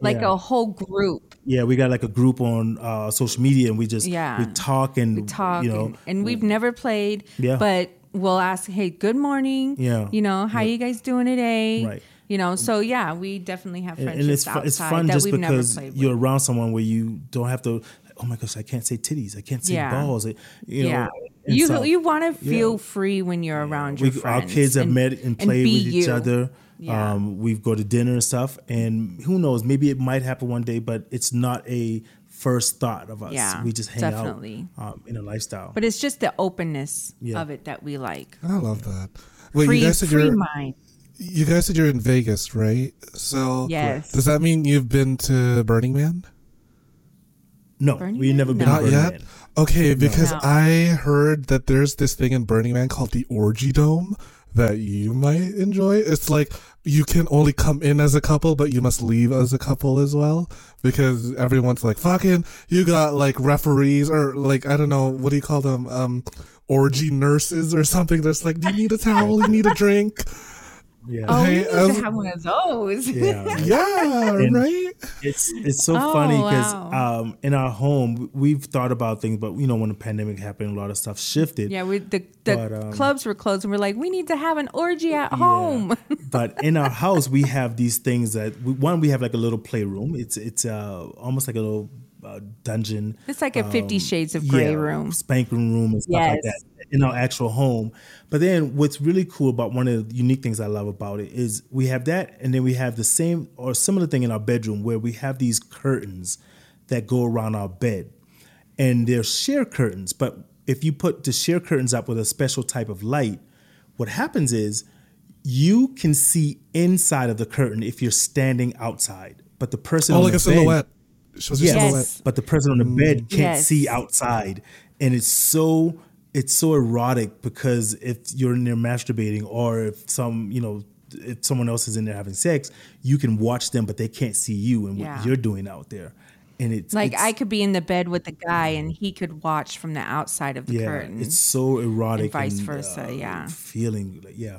C: like
B: yeah.
C: a whole group.
B: Yeah, we got like a group on uh, social media, and we just
C: Yeah.
B: we talk and
C: We talk
B: you know
C: and, and we've never played,
B: Yeah.
C: but we'll ask, hey, good morning.
B: Yeah.
C: You know, how you guys doing today?
B: Right.
C: You know, so yeah, we definitely have friendships
B: and it's fu-
C: outside
B: it's fun
C: that
B: just
C: we've never
B: because you're
C: with.
B: around someone where you don't have to. Oh my gosh, I can't say titties. I can't say
C: Yeah.
B: balls. it- You know,
C: yeah.
B: and
C: You
B: so
C: you want to feel
B: yeah.
C: free when you're around your
B: we,
C: friends.
B: our kids have
C: and-
B: met and played
C: be
B: with each
C: you.
B: other.
C: Yeah.
B: Um, we go to dinner and stuff, and who knows? Maybe it might happen one day, but it's not a first thought of us.
C: Yeah,
B: we just hang
C: definitely.
B: out um, in a lifestyle.
C: But it's just the openness
B: Yeah.
C: of it that we like.
A: I love that. Wait,
C: free
A: you guys said
C: free
A: you're
C: mind.
A: you guys said you're in Vegas, right? So
C: Yes.
A: does that mean you've been to Burning Man?
B: no,
C: Burning
B: we've
C: Man?
B: never been
C: No.
A: Not
B: Burning
A: yet.
B: Man.
A: Okay, because
C: No.
A: I heard that there's this thing in Burning Man called the Orgy Dome that you might enjoy. It's like you can only come in as a couple, but you must leave as a couple as well. Because everyone's like, fucking, you got like referees or like, I don't know, what do you call them? Um, orgy nurses or something that's like, do you need a towel? You need a drink?
B: Yeah,
C: Oh, we
A: Hey,
C: need
A: um,
C: to have one of those.
B: yeah. right.
A: Yeah, right?
B: It's it's so
C: Oh,
B: funny because
C: wow.
B: um, in our home we've thought about things, but you know when the pandemic happened, a lot of stuff shifted.
C: Yeah, we the the
B: But, um,
C: clubs were closed, and we're like, we need to have an orgy at home.
B: but in our house we have these things that we, one we have like a little playroom. It's it's uh, almost like a little uh, dungeon.
C: It's like a Fifty Shades of Grey
B: Um, yeah,
C: room.
B: spanking room, and stuff like
C: Yes.
B: that in our actual home. But then what's really cool about one of the unique things I love about it is we have that, and then we have the same or similar thing in our bedroom where we have these curtains that go around our bed, and they're sheer curtains. But if you put the sheer curtains up with a special type of light, what happens is you can see inside of the curtain if you're standing outside, but the person
A: Oh,
B: on
A: like
B: the
A: a
B: bed-
A: silhouette. Your
B: Yes. But the person on the bed mm. can't
C: Yes.
B: see outside. And it's so it's so erotic because if you're in there masturbating or if some, you know, if someone else is in there having sex, you can watch them but they can't see you and what
C: Yeah.
B: you're doing out there. And it's
C: Like
B: it's,
C: I could be in the bed with the guy, and he could watch from the outside of the
B: yeah,
C: curtain.
B: it's so erotic
C: And vice versa, uh, yeah.
B: Feeling like, yeah.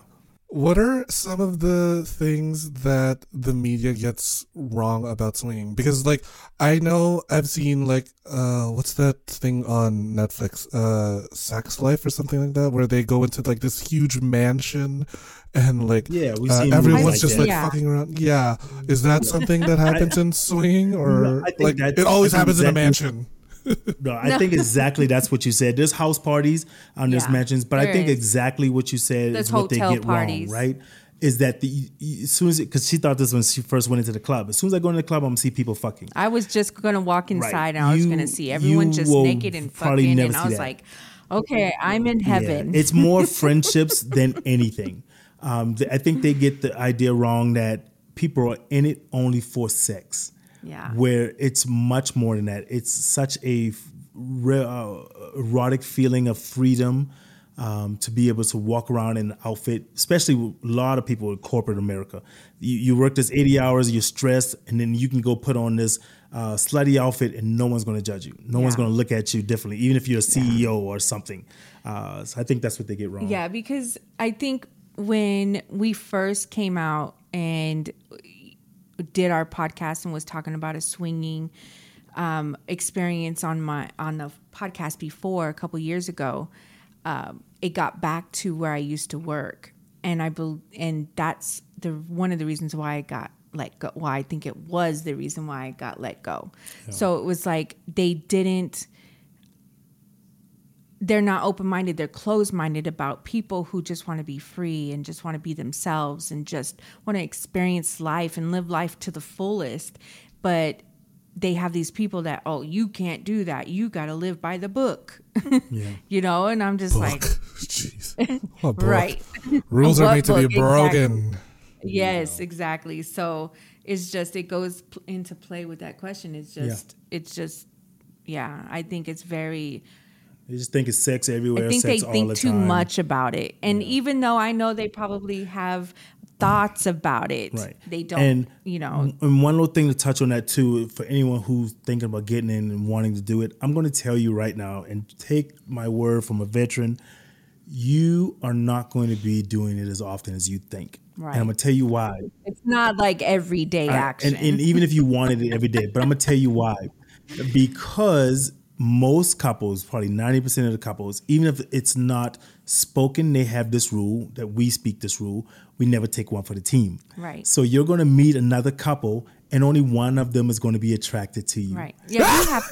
A: What are some of the things that the media gets wrong about swinging? Because like I know I've seen like uh what's that thing on Netflix? Uh Sex Life or something like that where they go into like this huge mansion and like
B: Yeah,
A: uh, everyone's
B: movies
A: just
B: like
A: like
C: that.
A: fucking around. Yeah. Is that something that happens in swinging or
B: No, I think
A: like it always happens in a mansion?
B: No, I think exactly that's what you said. There's house parties on there's
C: Yeah,
B: mansions, but I think
C: is.
B: exactly what you said
C: There's
B: is what they get
C: parties.
B: wrong, right? Is that the as soon as because she thought this when she first went into the club. As soon as I go into the club, I'm gonna see people fucking.
C: I was just gonna walk inside, and I was
B: You-
C: gonna see everyone just naked and fucking, and I was
B: that.
C: like, Okay, I'm in heaven.
B: Yeah, it's more friendships than anything. Um, I think they get the idea wrong that people are in it only for sex.
C: Yeah.
B: Where it's much more than that. It's such a re- uh, erotic feeling of freedom um, to be able to walk around in an outfit, especially with a lot of people in corporate America. You, you work this 80 hours, you're stressed, and then you can go put on this uh, slutty outfit and no one's going to judge you. No one's going to look at you differently, even if you're a CEO or something. Uh, so I think that's what they get wrong.
C: Yeah, because I think when we first came out and did our podcast and was talking about a swinging um, experience on my on the podcast before a couple years ago, um, it got back to where I used to work, and I bel and that's the one of the reasons why I got let go. Why I think it was the reason why I got let go. So it was like they didn't they're not open minded, they're closed minded about people who just want to be free and just want to be themselves and just want to experience life and live life to the fullest. But they have these people that, oh, you can't do that. You got to live by the book. you know, and I'm just like,
A: Jeez. Book?
C: right.
A: Rules are made to be
C: book?
A: broken.
C: Yes, exactly. So it's just it goes into play with that question. It's just it's just yeah. I think it's very.
B: They just think it's sex everywhere.
C: I think they think
B: the
C: too
B: time.
C: much about it, and even though I know they probably have thoughts about it,
B: Right.
C: they don't.
B: And
C: you know,
B: And one little thing to touch on that too, for anyone who's thinking about getting in and wanting to do it, I'm going to tell you right now, and take my word from a veteran, you are not going to be doing it as often as you think.
C: Right.
B: And I'm going to tell you why.
C: it's not like everyday
B: I-
C: action.
B: And, and even if you wanted it every day, but I'm gonna tell you why. Because most couples, probably 90% of the couples, even if it's not spoken, they have this rule that we speak this rule. We never take one for the team.
C: Right.
B: So you're gonna meet another couple and only one of them is gonna be attracted to you.
C: Right. Yeah, we have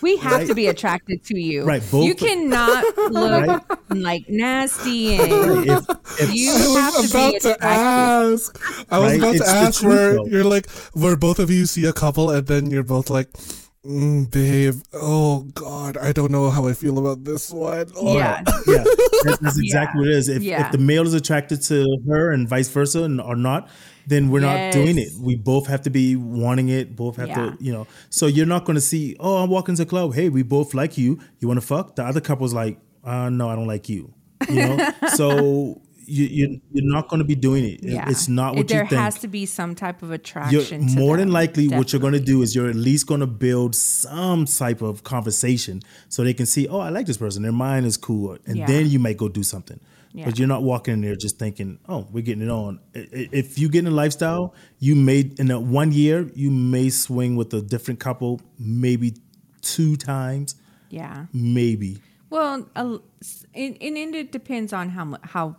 C: we have to be attracted to you.
B: Right, both-
C: You cannot look like nasty and
B: If, if
C: you
A: I
C: have
A: was
C: to be
A: about to ask. I was
B: Right?
A: about to
B: It's the
A: ask
B: truth,
A: where
B: though.
A: you're like, where both of you see a couple and then you're both like, mm, babe, oh God, I don't know how I feel about this one. Oh,
C: Yeah.
B: yeah, that's, that's exactly what it is. If,
C: Yeah.
B: if the male is attracted to her and vice versa, and, or not, then we're not doing it. We both have to be wanting it. Both have
C: Yeah.
B: to, you know. So you're not going to see, oh, I'm walking to the club. Hey, we both like you. You want to fuck? The other couple's like, uh, no, I don't like you. You know. so you, you you're not going to be doing it.
C: Yeah.
B: It's not what
C: there
B: you think There
C: has to be some type of
B: you're
C: attraction. to
B: more than
C: them.
B: likely what you're going to do is you're at least going to build some type of conversation so they can see oh i like this person their mind is cool and
C: Yeah.
B: then you might go do something
C: Yeah.
B: but you're not walking in there just thinking oh we're getting it on if you get in a lifestyle you may in a one year you may swing with a different couple maybe two times
C: Yeah.
B: maybe
C: Well, and, and it depends on how how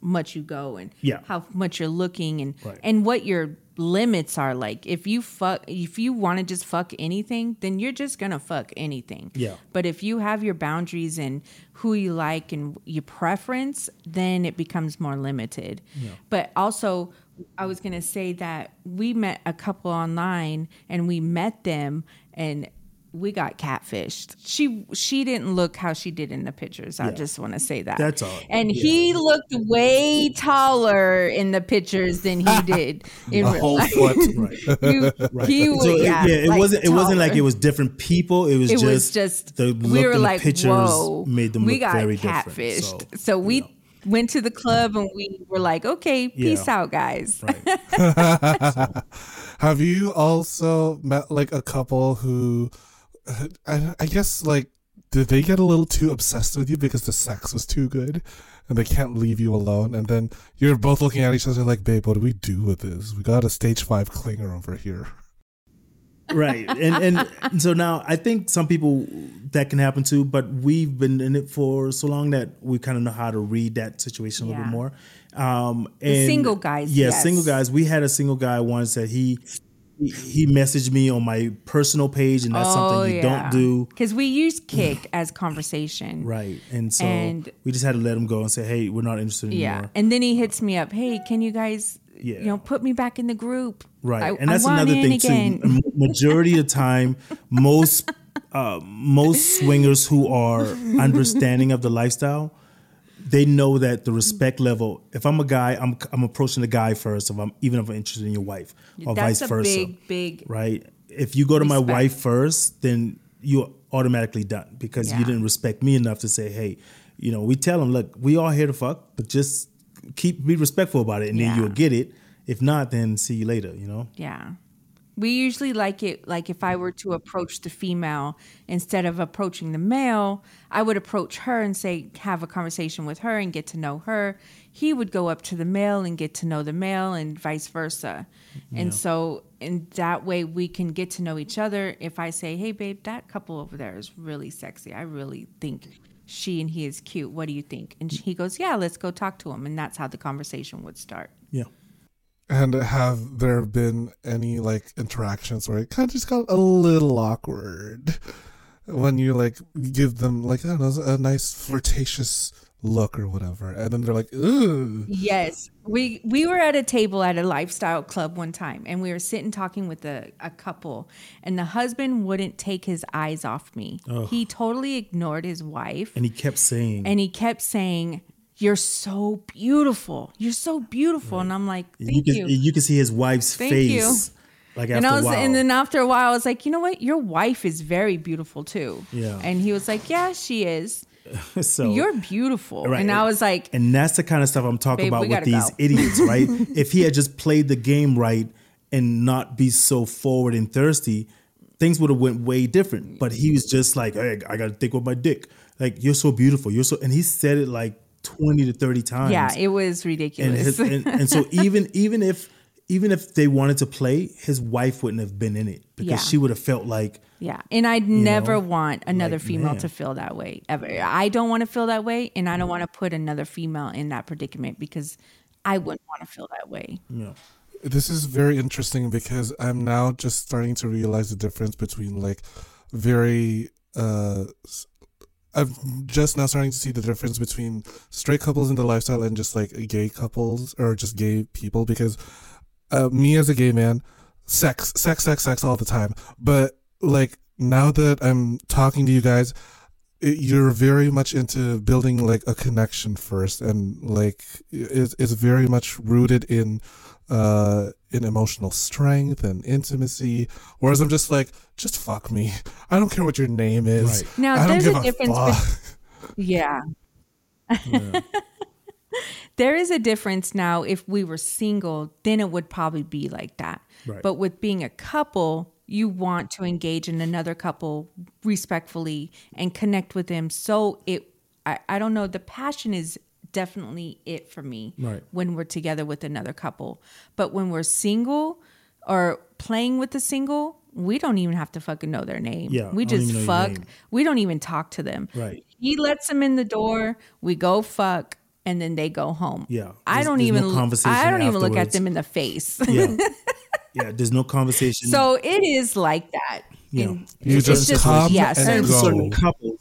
C: much you go and
B: Yeah.
C: how much you're looking and
B: Right.
C: and what your limits are. Like if you fuck, if you want to just fuck anything, then you're just gonna fuck anything.
B: Yeah.
C: But if you have your boundaries and who you like and your preference, then it becomes more limited. yeah. But also, I was gonna say that we met a couple online and we met them and we got catfished. She she didn't look how she did in the pictures. I
B: Yeah.
C: just want to say that.
B: That's all.
C: And he looked way taller in the pictures than he did in real
A: whole
C: life.
A: foot.
B: Right.
C: He was,
B: so it-
C: yeah,
B: it
C: like,
B: wasn't it wasn't like it was different people it was
C: it
B: just
C: was just
B: the look
C: we were
B: in
C: like,
B: the pictures
C: whoa,
B: made them
C: we
B: look
C: got
B: very
C: catfished.
B: different
C: So, we went to the club and we were like, okay, peace
B: Yeah.
C: out, guys.
A: Have you also met like a couple who, I, I guess, like, did they get a little too obsessed with you because the sex was too good and they can't leave you alone? And then you're both looking at each other like, babe, what do we do with this? We got a stage five clinger over here.
B: right and, and so now i think some people that can happen too but we've been in it for so long that we kind of know how to read that situation a little bit more um
C: The single guys,
B: yeah
C: yes.
B: single guys we had a single guy once that he he- messaged me on my personal page and that's something you don't do
C: Because we use Kik as conversation.
B: right and so
C: And-
B: we just had to let him go and say hey we're not interested anymore
C: Yeah. And then he hits me up, hey, can you guys,
B: Yeah.
C: you know, put me back in the group?
B: Right.
C: I-
B: and that's another
C: in
B: thing
C: again.
B: too. Majority of time, most uh, most swingers who are understanding of the lifestyle, they know that the respect level. If I'm a guy, I'm I'm approaching the guy first. If I'm even if I'm interested in your wife, or
C: That's
B: vice
C: a
B: versa.
C: big, big
B: right? If you go to my wife first, then you're automatically done because you didn't respect me enough to say, hey, you know, we tell them, look, we all here to fuck, but just keep be respectful about it, and
C: Yeah.
B: then you'll get it. If not, then see you later. You know.
C: Yeah. We usually like it like if I were to approach the female instead of approaching the male, I would approach her and say have a conversation with her and get to know her. He would go up to the male and get to know the male and vice versa. And so in that way we can get to know each other. If I say, "Hey babe, that couple over there is really sexy. I really think she and he is cute. What do you think?" And he goes, "Yeah, let's go talk to him." And that's how the conversation would start.
B: Yeah.
A: And have there been any like interactions where it kind of just got a little awkward? When you like give them like I don't know a nice flirtatious look or whatever, and then they're like, "Ooh,
C: Yes, we we were at a table at a lifestyle club one time, and we were sitting talking with a, a couple, and the husband wouldn't take his eyes off me. He totally ignored his wife,
B: And he kept saying,
C: and he kept saying, "You're so beautiful. You're so beautiful," and I'm like,
B: you can
C: you."
B: you can see his wife's
C: Thank
B: face.
C: you.
B: Like after
C: And I was,
B: a while.
C: and then after a while, I was like, you know what? Your wife is very beautiful too.
B: Yeah.
C: And he was like, yeah, she is.
B: so
C: You're beautiful.
B: Right.
C: And I was like,
B: And that's the kind of stuff I'm talking about with these
C: go.
B: idiots, right? if he had just played the game right and not be so forward and thirsty, things would have went way different. But he was just like, hey, I got to think with my dick. Like you're so beautiful. You're so, and he said it like 20 to 30 times.
C: yeah, it was
B: and,
C: ridiculous.
B: his, and and so even even if even if they wanted to play, his wife wouldn't have been in it because
C: Yeah.
B: she would have felt like
C: Yeah. And I'd never
B: know,
C: want another
B: like,
C: female
B: man.
C: to feel that way ever. I don't want to feel that way. And I don't want to put another female in that predicament because I wouldn't want to feel that way.
B: you know,
A: This is very interesting because I'm now just starting to realize the difference between like very uh I'm just now starting to see the difference between straight couples in the lifestyle and just like gay couples or just gay people because uh, me as a gay man sex sex sex sex all the time. But like now that I'm talking to you guys it, you're very much into building like a connection first and like it's, it's very much rooted in uh in emotional strength and intimacy whereas i'm just like just fuck me i don't care what your name is
B: Right.
C: Now,
A: i don't
C: there's
A: give
C: a
A: a,
C: difference
A: fuck
C: Yeah. there is a difference now. If we were single, then it would probably be like that.
B: Right.
C: But with being a couple, you want to engage in another couple respectfully and connect with them. So it, I, I don't know, the passion is definitely it for me
B: Right.
C: when we're together with another couple. But when we're single or playing with a single, we don't even have to fucking know their name.
B: Yeah,
C: we just
B: even know your
C: fuck. We don't even talk to them.
B: Right.
C: He lets them in the door. We go fuck, and then they go home.
B: Yeah,
C: I don't
B: there's no
C: even. look-
B: conversation
C: I don't even look at them in the face.
B: yeah, yeah. There's no conversation.
C: so it is like that.
B: Yeah.
C: And
A: You
C: it's
A: just come
C: yes,
A: and
B: and for
A: go.
B: certain couples,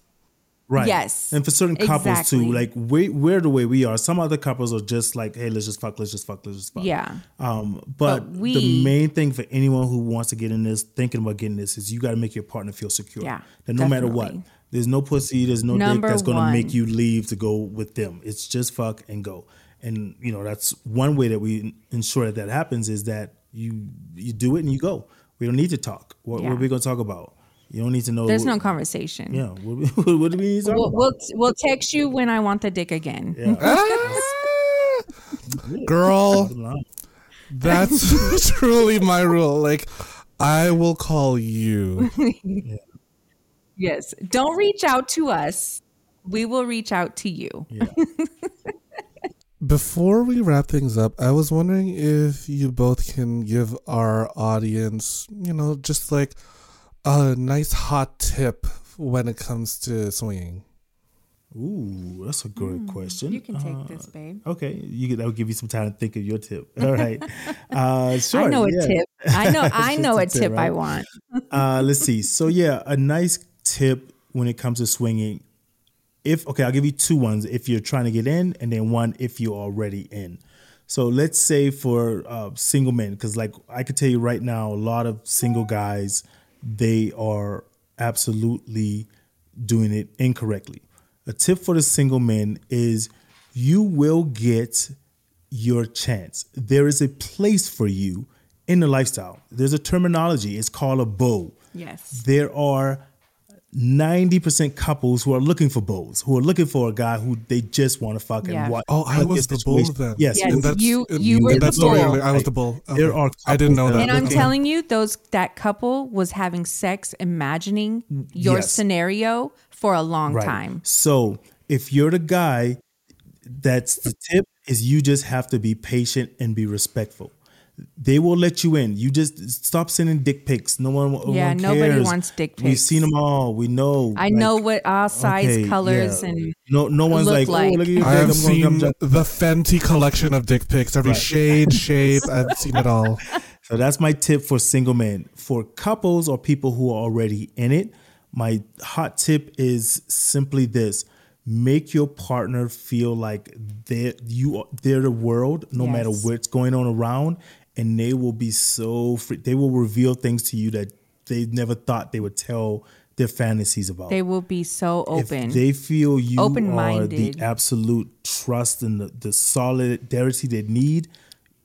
B: right?
C: Yes,
B: and for certain couples
C: exactly.
B: too, like we, we're the way we are. Some other couples are just like, hey, let's just fuck, let's just fuck, let's just fuck.
C: Yeah.
B: Um, but,
C: But we-
B: the main thing for anyone who wants to get in this, thinking about getting this, is you got to make your partner feel secure.
C: Yeah,
B: That no matter what, there's no pussy, there's no
C: Number
B: dick that's going to make you leave to go with them. It's just fuck and go. And you know that's one way that we ensure that that happens is that you you do it and you go. We don't need to talk. What,
C: Yeah.
B: what are we going to talk about? You don't need to know.
C: There's no conversation.
B: Yeah. What, what do we need to talk
C: We'll,
B: about?
C: we'll we'll text you when I want the dick again.
A: Ah! girl that's truly my rule like i will call you
C: Yes. Don't reach out to us. We will reach out to you.
B: Yeah.
A: Before we wrap things up, I was wondering if you both can give our audience, you know, just like a nice hot tip when it comes to swinging.
B: Ooh, that's a good question.
C: Mm, You can take
B: Uh,
C: this, babe.
B: Okay, you get, that will give you some time to think of your tip. All right, uh, sure.
C: I know a
B: yeah.
C: tip. I know. I know
B: a
C: a
B: tip,
C: tip I want.
B: Uh, let's see. So yeah, a nice tip when it comes to swinging. If okay, I'll give you two ones. If you're trying to get in, and then one if you're already in. So let's say for uh, single men, because like I could tell you right now, a lot of single guys they are absolutely doing it incorrectly. A tip for the single men is you will get your chance. There is a place for you in the lifestyle. There's a terminology, it's called a bull.
C: Yes.
B: There are 90% couples who are looking for bulls, who are looking for a guy who they just want to fuck
C: Yeah.
B: and watch.
A: Oh, I
B: like
A: was
B: their
A: the bull
B: situation.
A: then.
B: Yes,
C: Yes.
A: And that's,
C: You-
A: in-
C: you were
A: in
C: the
A: that story,
C: bull.
A: I was the bull.
B: There are
A: I didn't know that.
B: that-
C: And I'm
A: Okay.
C: telling you, those that couple was having sex, imagining your
B: Yes.
C: scenario for a long
B: Right.
C: time.
B: So if you're the guy, that's the tip is you just have to be patient and be respectful. They will let you in. You just stop sending dick pics. No one, no
C: Yeah,
B: one
C: nobody wants dick pics.
B: We've seen them all. We know.
C: I
B: Like,
C: know what all size,
B: okay,
C: colors,
B: yeah.
C: and
B: no, no one's
C: look
B: like, oh,
C: like.
B: oh, look at your dick.
A: I have
B: I'm
A: seen
B: come
A: the Fenty collection of dick pics, every
B: Right.
A: shade, shape. I've seen it all.
B: So that's my tip for single men. For couples or people who are already in it, my hot tip is simply this: make your partner feel like they you are- they're the world, no matter what's going on around, and they will be so free. They will reveal things to you that they never thought they would tell their fantasies about.
C: they will be so open.
B: If they feel you are
C: Open-minded.
B: the absolute trust and the, the solidarity they need,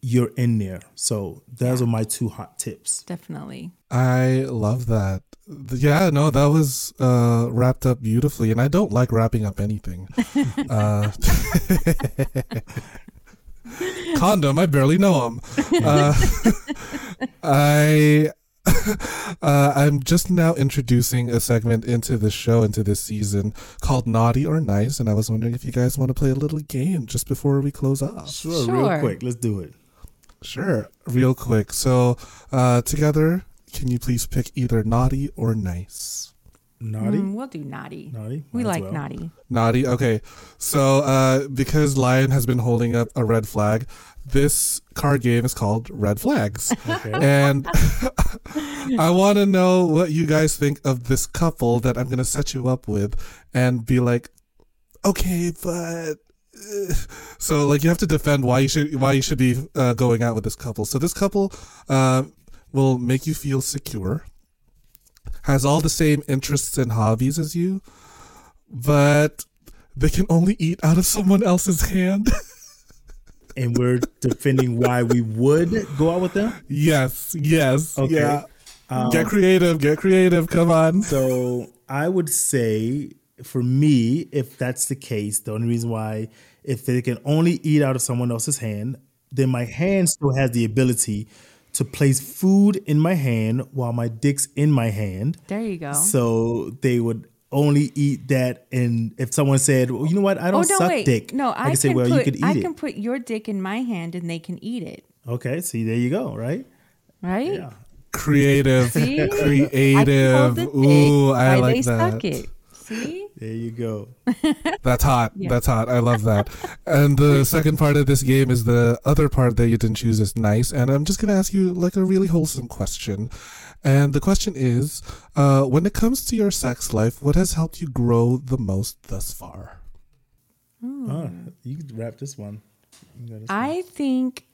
B: you're in there. So those are my two hot tips.
C: Definitely.
A: I love that. Yeah, no, that was uh, wrapped up beautifully, and I don't like wrapping up anything. uh, condom, I barely know him. Uh, I. Uh, I'm just now introducing a segment into the show, into this season called Naughty or Nice, and I was wondering if you guys want to play a little game just before we close off.
B: Sure,
C: Sure.
B: real quick, let's do it.
A: Sure, real quick. So, uh, together, can you please pick either naughty or nice?
B: Naughty,
C: Mm, we'll do naughty.
B: naughty.
C: We
B: Might as
C: like
B: well.
C: naughty.
A: Naughty. Okay. So, uh, because Lion has been holding up a red flag, this card game is called Red Flags. And I want to know what you guys think of this couple that I'm going to set you up with and be like, okay, but. uh," So, like, you have to defend why you should why you should be uh, going out with this couple. So, this couple uh, will make you feel secure, has all the same interests and hobbies as you, but they can only eat out of someone else's hand.
B: And we're defending why we would go out with them.
A: yes, yes,
B: Okay.
A: yeah. Um, get creative, get creative. Come on.
B: So I would say for me, if that's the case, the only reason why, if they can only eat out of someone else's hand, then my hand still has the ability to place food in my hand while my dick's in my hand.
C: There you go.
B: So they would only eat that. And if someone said, well, you know what, I don't
C: oh no,
B: suck
C: wait.
B: dick.
C: No, I,
B: can say, well,
C: put
B: you could eat
C: I
B: it.
C: can put your dick in my hand and they can eat it.
B: okay, see, there you go, right?
C: Right?
B: Yeah.
A: Creative,
C: See? I
A: creative.
C: the
A: Ooh, I
C: while
A: like
C: they
A: that.
C: suck it. See?
B: There you go.
A: That's hot. That's hot. I love that. And the second part of this game is the other part that you didn't choose is nice. And I'm just gonna ask you like a really wholesome question. And the question is, uh, when it comes to your sex life, what has helped you grow the most thus far?
B: Oh, you could wrap this one. This
C: I think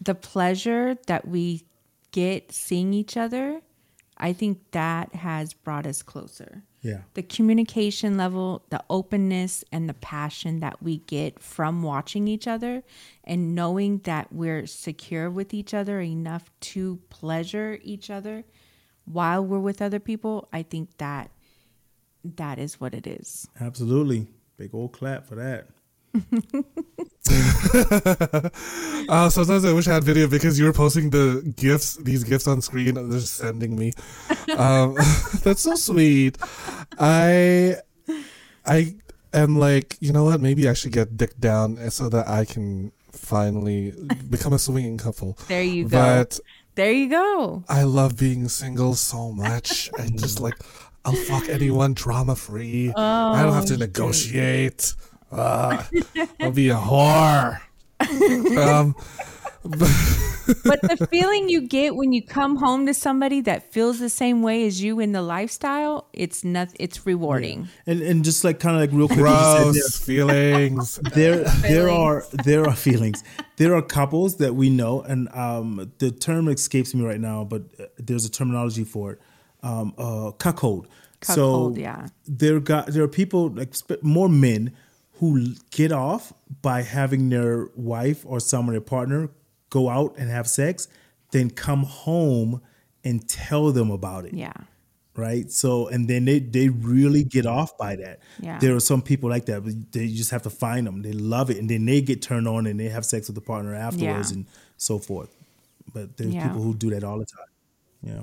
C: the pleasure that we get seeing each other, I think that has brought us closer.
B: Yeah.
C: The communication level, the openness, and the passion that we get from watching each other and knowing that we're secure with each other enough to pleasure each other while we're with other people, I think that that is what it is.
B: Absolutely. Big old clap for that.
A: Uh, sometimes I wish I had video because you were posting the gifts, these gifts on screen, and they're sending me. Um, that's so sweet. I, I am like, you know what? Maybe I should get dick down so that I can finally become a swinging couple.
C: There you go.
A: But
C: There you go.
A: I love being single so much. I just like, I'll fuck anyone drama free. I don't have to negotiate. Uh, I'll be a whore. um,
C: but the feeling you get when you come home to somebody that feels the same way as you in the lifestyle, it's not it's rewarding.
B: And and just like kind of like real quick, you said
A: feelings.
B: there there, there are there are feelings. There are couples that we know, and um, the term escapes me right now, but uh, there's a terminology for it. um, uh, cuckold.
C: Cuckold,
B: so
C: yeah.
B: there got there are people like more men who get off by having their wife or someone their partner go out and have sex, then come home and tell them about it
C: Yeah.
B: right? So and then they they really get off by that.
C: Yeah.
B: There are some people like that, but they just have to find them. They love it, and then they get turned on and they have sex with the partner afterwards
C: Yeah.
B: and so forth. But there's
C: Yeah.
B: people who do that all the time. Yeah.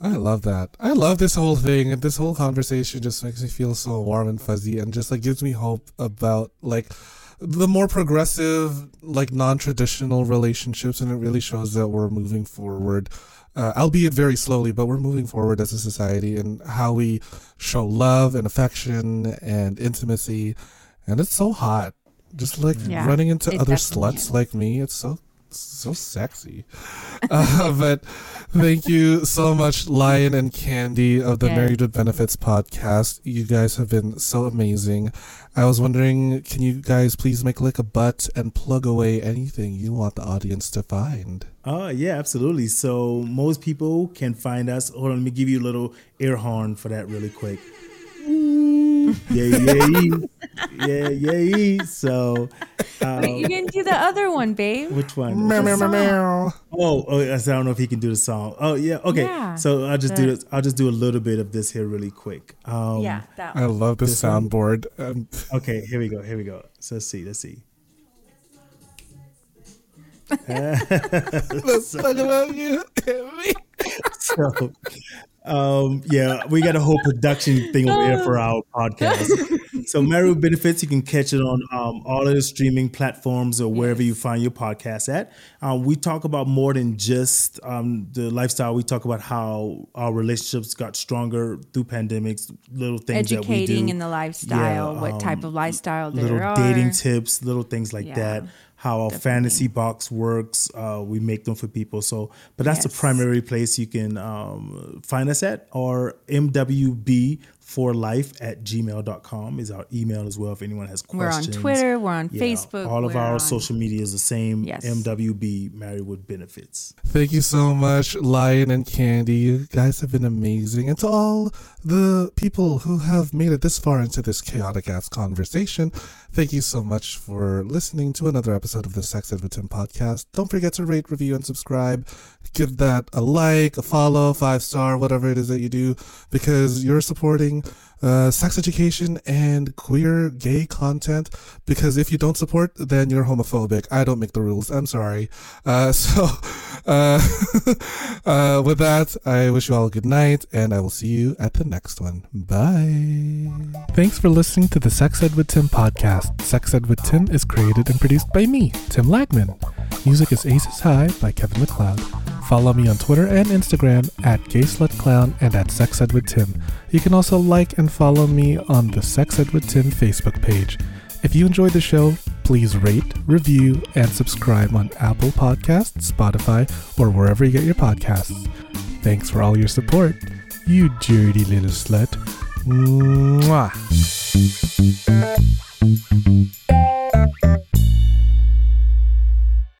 A: I love that. I love this whole thing, and this whole conversation just makes me feel so warm and fuzzy, and just like gives me hope about like the more progressive, like non-traditional relationships, and it really shows that we're moving forward, uh, albeit very slowly, but we're moving forward as a society, and how we show love and affection and intimacy, and it's so hot. Just like
C: Yeah,
A: running into other sluts
C: is.
A: like me, it's so so sexy. Uh, but thank you so much, Lion and Kandi of the
C: Yeah.
A: Married with Benefits podcast. You guys have been so amazing. I was wondering, can you guys please make like a butt and plug away anything you want the audience to find?
B: Oh yeah, absolutely. So most people can find us. Hold on, let me give you a little air horn for that really quick. Ooh, yeah, yeah, yeah, yeah. So,
C: Wait, you didn't do the other one, babe.
B: which one?
A: Meow, meow, meow,
C: song.
A: meow.
B: Oh, oh, yes, I don't know if he can do the song. Oh, yeah. Okay.
C: Yeah,
B: so I'll just do this. I'll just do a little bit of this here really quick. Um,
C: yeah, that
A: I love the
B: This
A: soundboard. Um,
B: Okay. Here we go. Here we go. So let's see. Let's see.
A: let's talk about you.
B: So, um, yeah, we got a whole production thing over here for our podcast. So, with Benefits, you can catch it on um, all of the streaming platforms or wherever you find your podcast at. Um, we talk about more than just um, the lifestyle. We talk about how our relationships got stronger through pandemics, little things that we
C: Educating
B: do.
C: in the lifestyle,
B: Yeah,
C: what type
B: um,
C: of lifestyle there
B: little
C: are.
B: dating tips, little things like
C: Yeah,
B: that. How our fantasy box works, uh, we make them for people. So, but that's the primary place you can um, find us at, or MWB for life at gmail.com is our email as well if anyone has questions,
C: We're on. Twitter, we're on
B: Yeah,
C: Facebook,
B: All of our
C: on-
B: social media is the same
C: Yes.
B: MWB Married with Benefits.
A: Thank you so much, Lion and Kandi. You guys have been amazing. And to all the people who have made it this far into this chaotic ass conversation, thank you so much for listening to another episode of the Sex Ed podcast. Don't forget to rate, review, and subscribe. Give that a like, a follow, five star, whatever it is that you do, because you're supporting uh, sex education and queer gay content. Because if you don't support, then you're homophobic. I don't make the rules. I'm sorry. Uh, so, uh, uh, with that, I wish you all a good night, and I will see you at the next one. Bye. Thanks for listening to the Sex Ed with Tim podcast. Sex Ed with Tim is created and produced by me, Tim Lagman. Music is Aces High by Kevin MacLeod. Follow me on Twitter and Instagram at GaySlutClown and at SexEdWithTim. You can also like and follow me on the Sex Ed with Tim Facebook page. If you enjoyed the show, please rate, review, and subscribe on Apple Podcasts, Spotify, or wherever you get your podcasts. Thanks for all your support, you dirty little slut. Mwah.